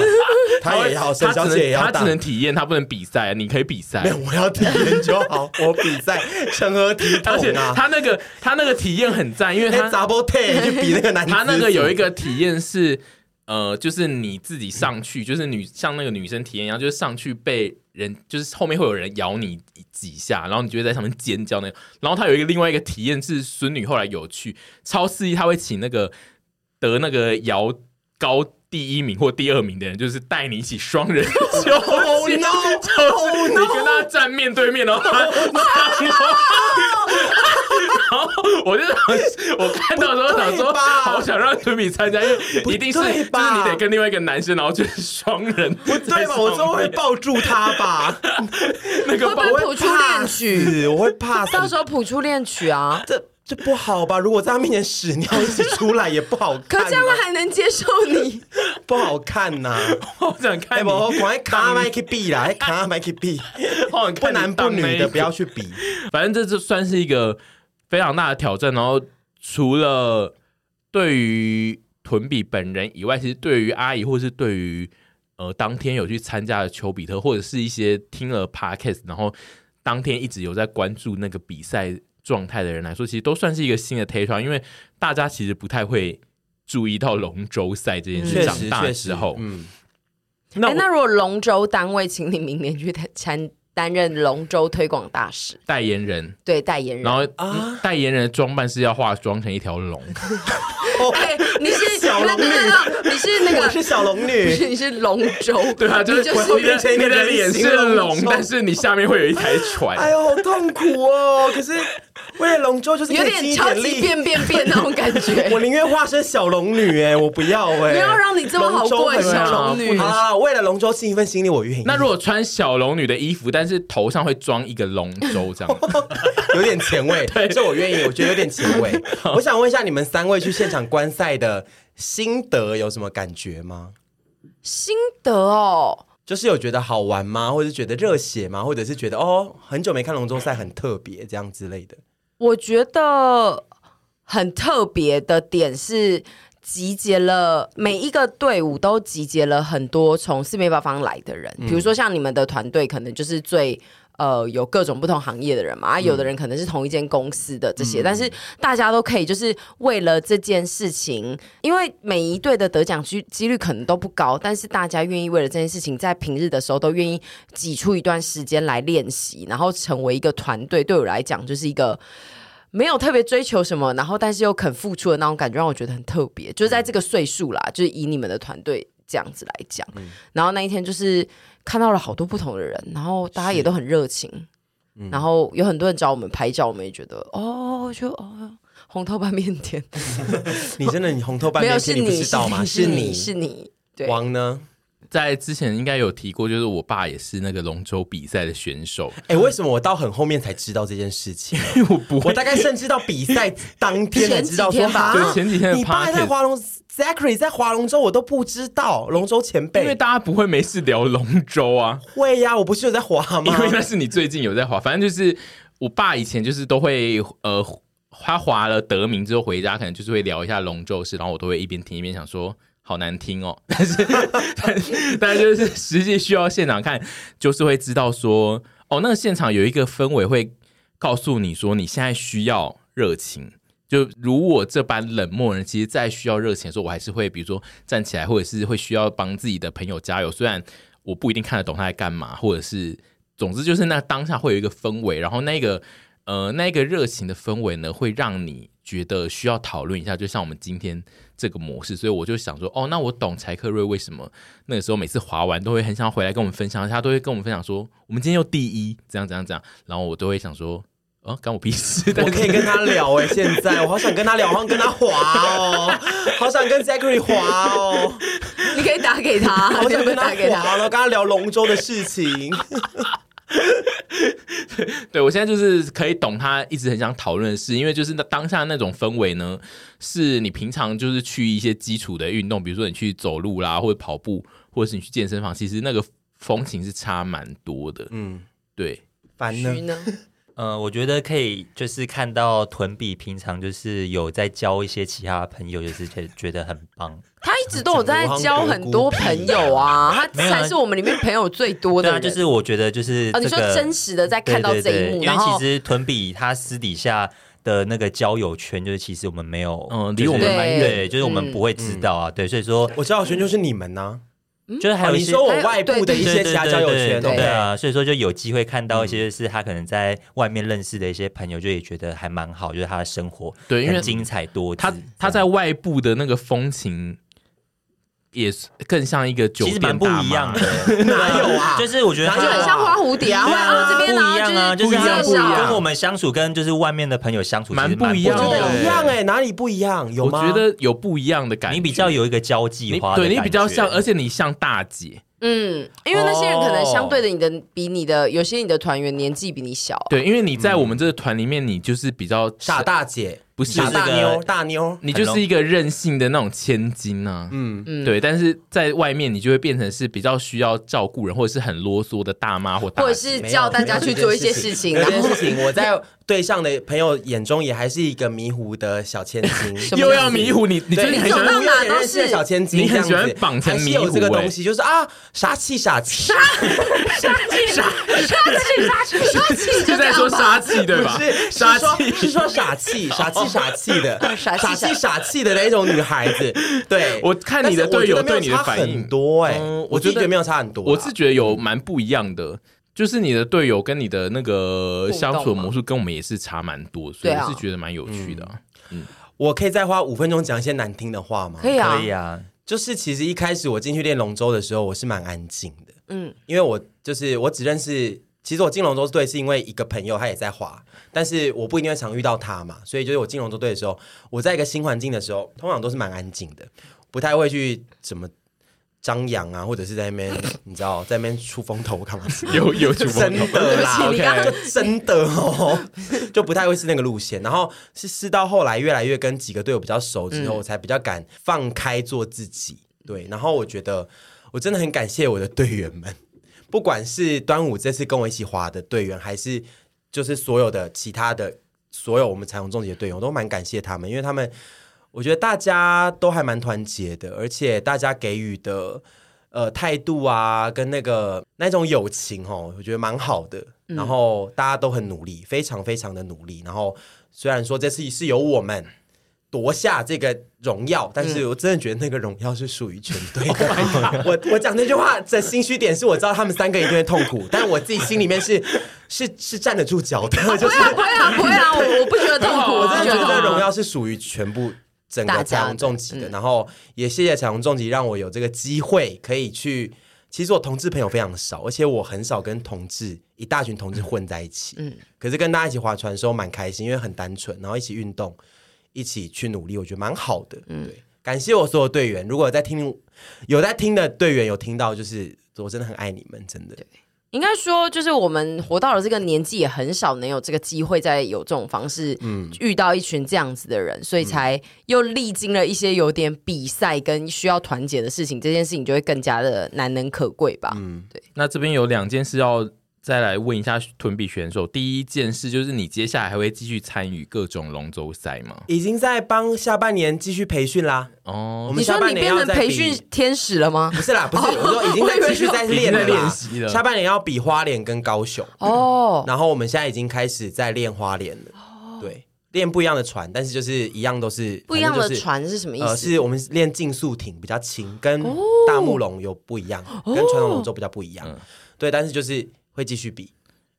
他也要，沈小姐也要当。他只能体验，他不能比赛。你可以比赛，没有，我要体验就好。我比赛，成何体统啊？而且他那个，他那个体验很赞，因为他 double take 去比那个男，他那个有一个体验是。呃，就是你自己上去，就是女像那个女生体验一样，就是上去被人，就是后面会有人咬你几下，然后你就会在上面尖叫那个。然后他有一个另外一个体验是孙女后来有去超刺激，他会请那个得那个摇高第一名或第二名的人，就是带你一起双人秋千，oh, no, 就是你跟他站面对面，然后他。然后我就想，我看到的时候想说，好想让春米参加，因为一定是就是你得跟另外一个男生，然后就是双人，不对吧？我说会抱住他吧，那个会谱出恋曲，我会怕，到时候谱出恋曲啊，这这不好吧？如果在他面前屎尿一起出来也不好看，可这样还能接受你？不好看呐，我想看，我赶快卡麦克比啦，卡麦克比，不男不女的不要去比，反正这就算是一个。非常大的挑战，然后除了对于屯比本人以外，其实对于阿姨，或是对于呃当天有去参加的丘比特，或者是一些听了 Podcast，然后当天一直有在关注那个比赛状态的人来说，其实都算是一个新的 take 因为大家其实不太会注意到龙舟赛这件事。长大之后，嗯，那、欸、那如果龙舟单位请你明年去参。担任龙舟推广大使、代言人，对代言人，然后啊，代言人的装扮是要化妆成一条龙。哎，你是小龙女，你是那个，我是小龙女，你是龙舟，对啊，就是你的你的脸是龙，但是你下面会有一台船。哎呦，好痛苦哦！可是为了龙舟，就是有点超级变变变那种感觉。我宁愿化身小龙女，哎，我不要哎，不 要让你这么好过，小龙女啊！为了龙舟尽一份心力，我愿意。那如果穿小龙女的衣服，但是头上会装一个龙舟，这样 有点前卫，对，这我愿意，我觉得有点前卫。我想问一下，你们三位去现场观赛的心得有什么感觉吗？心得哦，就是有觉得好玩吗？或者是觉得热血吗？或者是觉得哦，很久没看龙舟赛，很特别这样之类的？我觉得很特别的点是集结了每一个队伍都集结了很多从四面八方来的人，嗯、比如说像你们的团队，可能就是最。呃，有各种不同行业的人嘛，啊，有的人可能是同一间公司的这些，嗯、但是大家都可以就是为了这件事情，因为每一队的得奖机几率可能都不高，但是大家愿意为了这件事情，在平日的时候都愿意挤出一段时间来练习，然后成为一个团队。对我来讲，就是一个没有特别追求什么，然后但是又肯付出的那种感觉，让我觉得很特别。就是在这个岁数啦，就是以你们的团队这样子来讲，嗯、然后那一天就是。看到了好多不同的人，然后大家也都很热情，嗯、然后有很多人找我们拍照，我们也觉得哦，就哦，红透半边天。你真的你红透半边天，你，你不知道吗？是你是你。对，王呢？在之前应该有提过，就是我爸也是那个龙舟比赛的选手。哎、欸，为什么我到很后面才知道这件事情？因 为我不会，我大概甚至到比赛当天才知道说，吧，对，前几天你爸在划龙。Zachary 在划龙舟，我都不知道龙舟前辈，因为大家不会没事聊龙舟啊。会呀、啊，我不是有在划吗？因为那是你最近有在划。反正就是我爸以前就是都会呃，他划了得名之后回家，可能就是会聊一下龙舟事，然后我都会一边听一边想说好难听哦。但是但是但是就是实际需要现场看，就是会知道说哦，那个现场有一个氛围会告诉你说你现在需要热情。就如我这般冷漠人，其实，再需要热情的时候，我还是会，比如说站起来，或者是会需要帮自己的朋友加油。虽然我不一定看得懂他在干嘛，或者是，总之就是那当下会有一个氛围，然后那个呃那个热情的氛围呢，会让你觉得需要讨论一下。就像我们今天这个模式，所以我就想说，哦，那我懂柴克瑞为什么那个时候每次滑完都会很想回来跟我们分享，他都会跟我们分享说，我们今天又第一，这样这样这样，然后我都会想说。哦，关我屁事！我可以跟他 聊哎、欸，现在我好想跟他聊，好想跟他滑哦，好想跟 Zachary 滑哦。你可以打给他，好想跟他滑，然后跟他聊龙舟的事情。对，我现在就是可以懂他一直很想讨论的事，因为就是那当下那种氛围呢，是你平常就是去一些基础的运动，比如说你去走路啦，或者跑步，或者是你去健身房，其实那个风情是差蛮多的。嗯，对。烦呢？呃，我觉得可以，就是看到屯比平常就是有在交一些其他朋友，就是觉觉得很棒。他一直都有在交很多朋友啊，他才是我们里面朋友最多的。对啊，就是我觉得就是、这个、哦，你说真实的在看到这一幕，因为其实屯比他私底下的那个交友圈，就是其实我们没有，嗯，离我们蛮远，对，就是我们不会知道啊。嗯、对，所以说我交友圈就是你们呢、啊。就是还有一些、哦、你说我外部的一些其他交友圈，对啊，所以说就有机会看到一些是他可能在外面认识的一些朋友，就也觉得还蛮好，就是他的生活对，因为精彩多，他他在外部的那个风情。也是更像一个酒店，其实蛮不一样的，哪有啊？就是我觉得就很像花蝴蝶啊，这边不一样啊，就是不一样。跟我们相处，跟就是外面的朋友相处，蛮不一样。我觉得一样哎，哪里不一样？有吗？我觉得有不一样的感觉。你比较有一个交际花，对你比较像，而且你像大姐。嗯，因为那些人可能相对的，你的比你的有些你的团员年纪比你小。对，因为你在我们这个团里面，你就是比较傻大姐。不是大妞，大妞，你就是一个任性的那种千金呐、啊。嗯嗯，对。但是在外面，你就会变成是比较需要照顾人，或者是很啰嗦的大妈或大或者是叫大家去做一些事情。这件事情，我在对象的朋友眼中也还是一个迷糊的小千金。又要迷糊你，你最近很喜欢有点认识的小千金，你很喜欢绑成迷糊、欸。这个东西就是啊，杀气杀气杀杀气杀杀气杀气杀气，就 在说杀气对吧？是杀气，是说傻气，傻气傻气的。傻气傻气的那种女孩子，对，我看你的队友对你的反应很多哎，我觉得没有差很多，我是觉得有蛮不一样的，就是你的队友跟你的那个相处的魔术跟我们也是差蛮多，所以我是觉得蛮有趣的。嗯，我可以再花五分钟讲一些难听的话吗？可以啊，可以啊。就是其实一开始我进去练龙舟的时候，我是蛮安静的，嗯，因为我就是我只认识。其实我进龙舟队是因为一个朋友，他也在滑，但是我不一定会常遇到他嘛，所以就是我进龙舟队的时候，我在一个新环境的时候，通常都是蛮安静的，不太会去怎么张扬啊，或者是在那边 你知道在那边出风头干嘛？有有出风头，真的啦，OK，真的哦，就不太会是那个路线。然后是试到后来越来越跟几个队友比较熟之后，我才比较敢放开做自己。对，然后我觉得我真的很感谢我的队员们。不管是端午这次跟我一起滑的队员，还是就是所有的其他的所有我们彩虹重击的队员，我都蛮感谢他们，因为他们我觉得大家都还蛮团结的，而且大家给予的呃态度啊，跟那个那种友情哦，我觉得蛮好的。然后大家都很努力，非常非常的努力。然后虽然说这次是由我们。夺下这个荣耀，但是我真的觉得那个荣耀是属于全队的。嗯、我我讲那句话的心虚点是，我知道他们三个一定会痛苦，但我自己心里面是 是是站得住脚的。啊、就是不会啊，不会啊，我我不觉得痛苦，我真的觉得这个荣耀是属于全部整个彩虹重疾的。然后也谢谢彩虹重疾，让我有这个机会可以去。其实我同志朋友非常少，而且我很少跟同志一大群同志混在一起。嗯，可是跟大家一起划船的时候蛮开心，因为很单纯，然后一起运动。一起去努力，我觉得蛮好的。嗯，对，感谢我所有队员。如果在听，有在听的队员有听到，就是我真的很爱你们，真的。对，应该说，就是我们活到了这个年纪，也很少能有这个机会，再有这种方式，嗯，遇到一群这样子的人，所以才又历经了一些有点比赛跟需要团结的事情，这件事情就会更加的难能可贵吧。嗯，对。那这边有两件事要。再来问一下屯比选手，第一件事就是你接下来还会继续参与各种龙舟赛吗？已经在帮下半年继续培训啦。哦，我们下半年要你说你变成培训天使了吗？不是啦，不是，我说已经在继续在练了，练习了。下半年要比花莲跟高雄哦，然后我们现在已经开始在练花莲了。哦，对，练不一样的船，但是就是一样都是不一样的船是什么意思？呃，是我们练竞速艇比较轻，跟大木龙有不一样，跟传统龙舟比较不一样。对，但是就是。会继续比，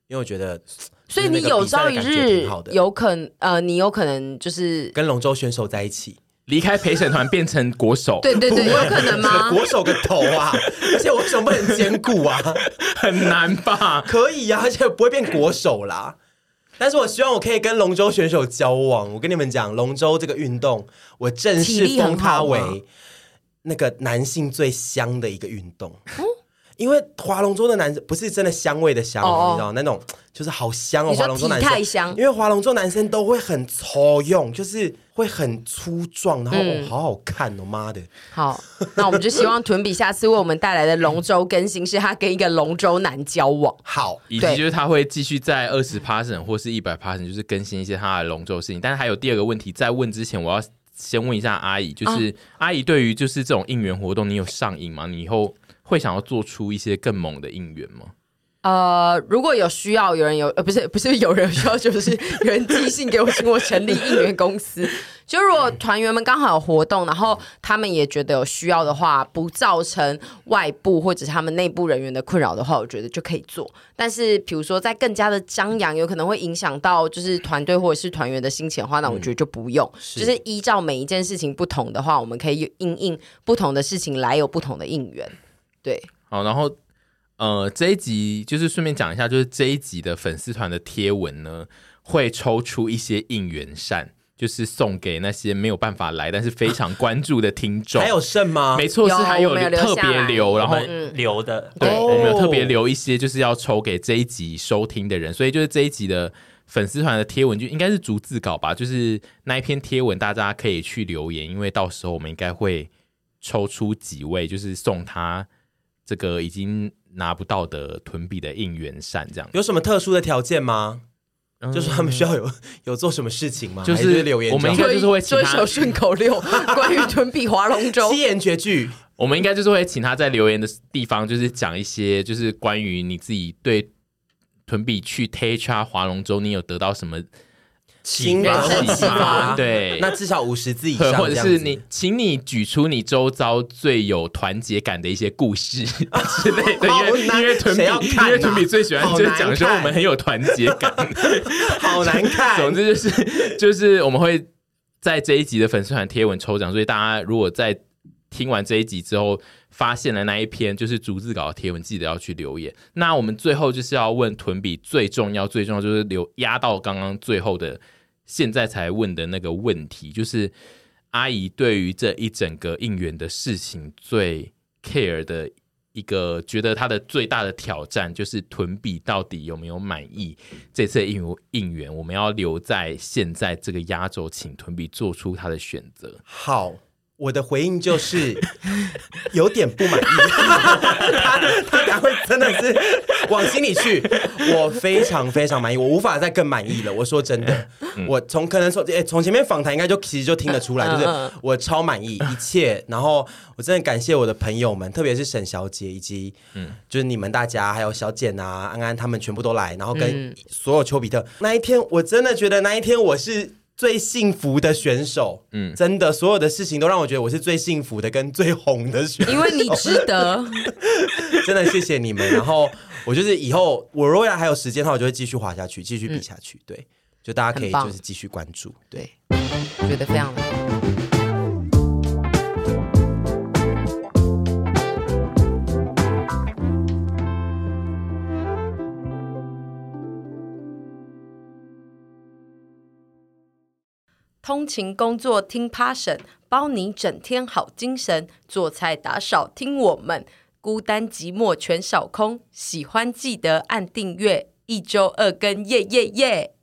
因为我觉得，所以你有朝一日有可能，呃，你有可能就是跟龙舟选手在一起，离开陪审团变成国手，对对对，有可能吗？国手个头啊！而且我为什么不能兼顾啊？很难吧？可以呀、啊，而且不会变国手啦。但是我希望我可以跟龙舟选手交往。我跟你们讲，龙舟这个运动，我正式封它为那个男性最香的一个运动。因为划龙舟的男生不是真的香味的香，oh, oh. 你知道那种就是好香哦。划龙舟男生太，香因为划龙舟男生都会很粗用，就是会很粗壮，然后、嗯哦、好好看哦，妈的！好，那我们就希望屯比下次为我们带来的龙舟更新是他跟一个龙舟男交往，好，以及就是他会继续在二十 passion 或是一百 passion 就是更新一些他的龙舟事情。但是还有第二个问题，在问之前，我要先问一下阿姨，就是、啊、阿姨对于就是这种应援活动，你有上瘾吗？你以后？会想要做出一些更猛的应援吗？呃，如果有需要，有人有呃，不是 不是有人需要，就是 有人寄信给我，请我成立应援公司。就如果团员们刚好有活动，然后他们也觉得有需要的话，不造成外部或者是他们内部人员的困扰的话，我觉得就可以做。但是，比如说在更加的张扬，有可能会影响到就是团队或者是团员的心情的话，那我觉得就不用。嗯、是就是依照每一件事情不同的话，我们可以应应不同的事情来有不同的应援。对，好，然后呃，这一集就是顺便讲一下，就是这一集的粉丝团的贴文呢，会抽出一些应援扇，就是送给那些没有办法来但是非常关注的听众。还有剩吗？没错，是还有特别留，然后留的。对，我们有特别留一些，就是要抽给这一集收听的人。所以就是这一集的粉丝团的贴文就应该是逐字稿吧，就是那一篇贴文大家可以去留言，因为到时候我们应该会抽出几位，就是送他。这个已经拿不到的屯比的应援扇，这样有什么特殊的条件吗？嗯、就是他们需要有 有做什么事情吗？就是，是留言，我们应该就是会请他说一首顺口溜，关于屯比划龙舟 七言绝句。我们应该就是会请他在留言的地方，就是讲一些，就是关于你自己对屯比去 THR 划龙舟，你有得到什么？启发，对，那至少五十字以上，或者是你，请你举出你周遭最有团结感的一些故事 之类的，因为因为屯比，因为屯比最喜欢就是讲说我们很有团结感，好难看。总之就是就是我们会在这一集的粉丝团贴文抽奖，所以大家如果在听完这一集之后发现了那一篇就是逐字稿的贴文，记得要去留言。那我们最后就是要问屯比最重要最重要就是留压到刚刚最后的。现在才问的那个问题，就是阿姨对于这一整个应援的事情最 care 的一个，觉得她的最大的挑战就是屯比到底有没有满意这次应应援？我们要留在现在这个压轴，请屯比做出他的选择。好，我的回应就是 有点不满意，他他才会真的是往心里去。我非常非常满意，我无法再更满意了。我说真的，嗯、我从可能从诶从前面访谈应该就其实就听得出来，嗯、就是我超满意一切。然后我真的感谢我的朋友们，特别是沈小姐以及嗯，就是你们大家还有小简啊、安安他们全部都来，然后跟所有丘比特、嗯、那一天，我真的觉得那一天我是。最幸福的选手，嗯，真的，所有的事情都让我觉得我是最幸福的，跟最红的选手，因为你值得，真的谢谢你们。然后我就是以后我如果还有时间的话，我就会继续滑下去，继续比下去。嗯、对，就大家可以就是继续关注，对，觉得非常的好。通勤工作听 Passion，包你整天好精神。做菜打扫听我们，孤单寂寞全扫空。喜欢记得按订阅，一周二更，耶耶耶！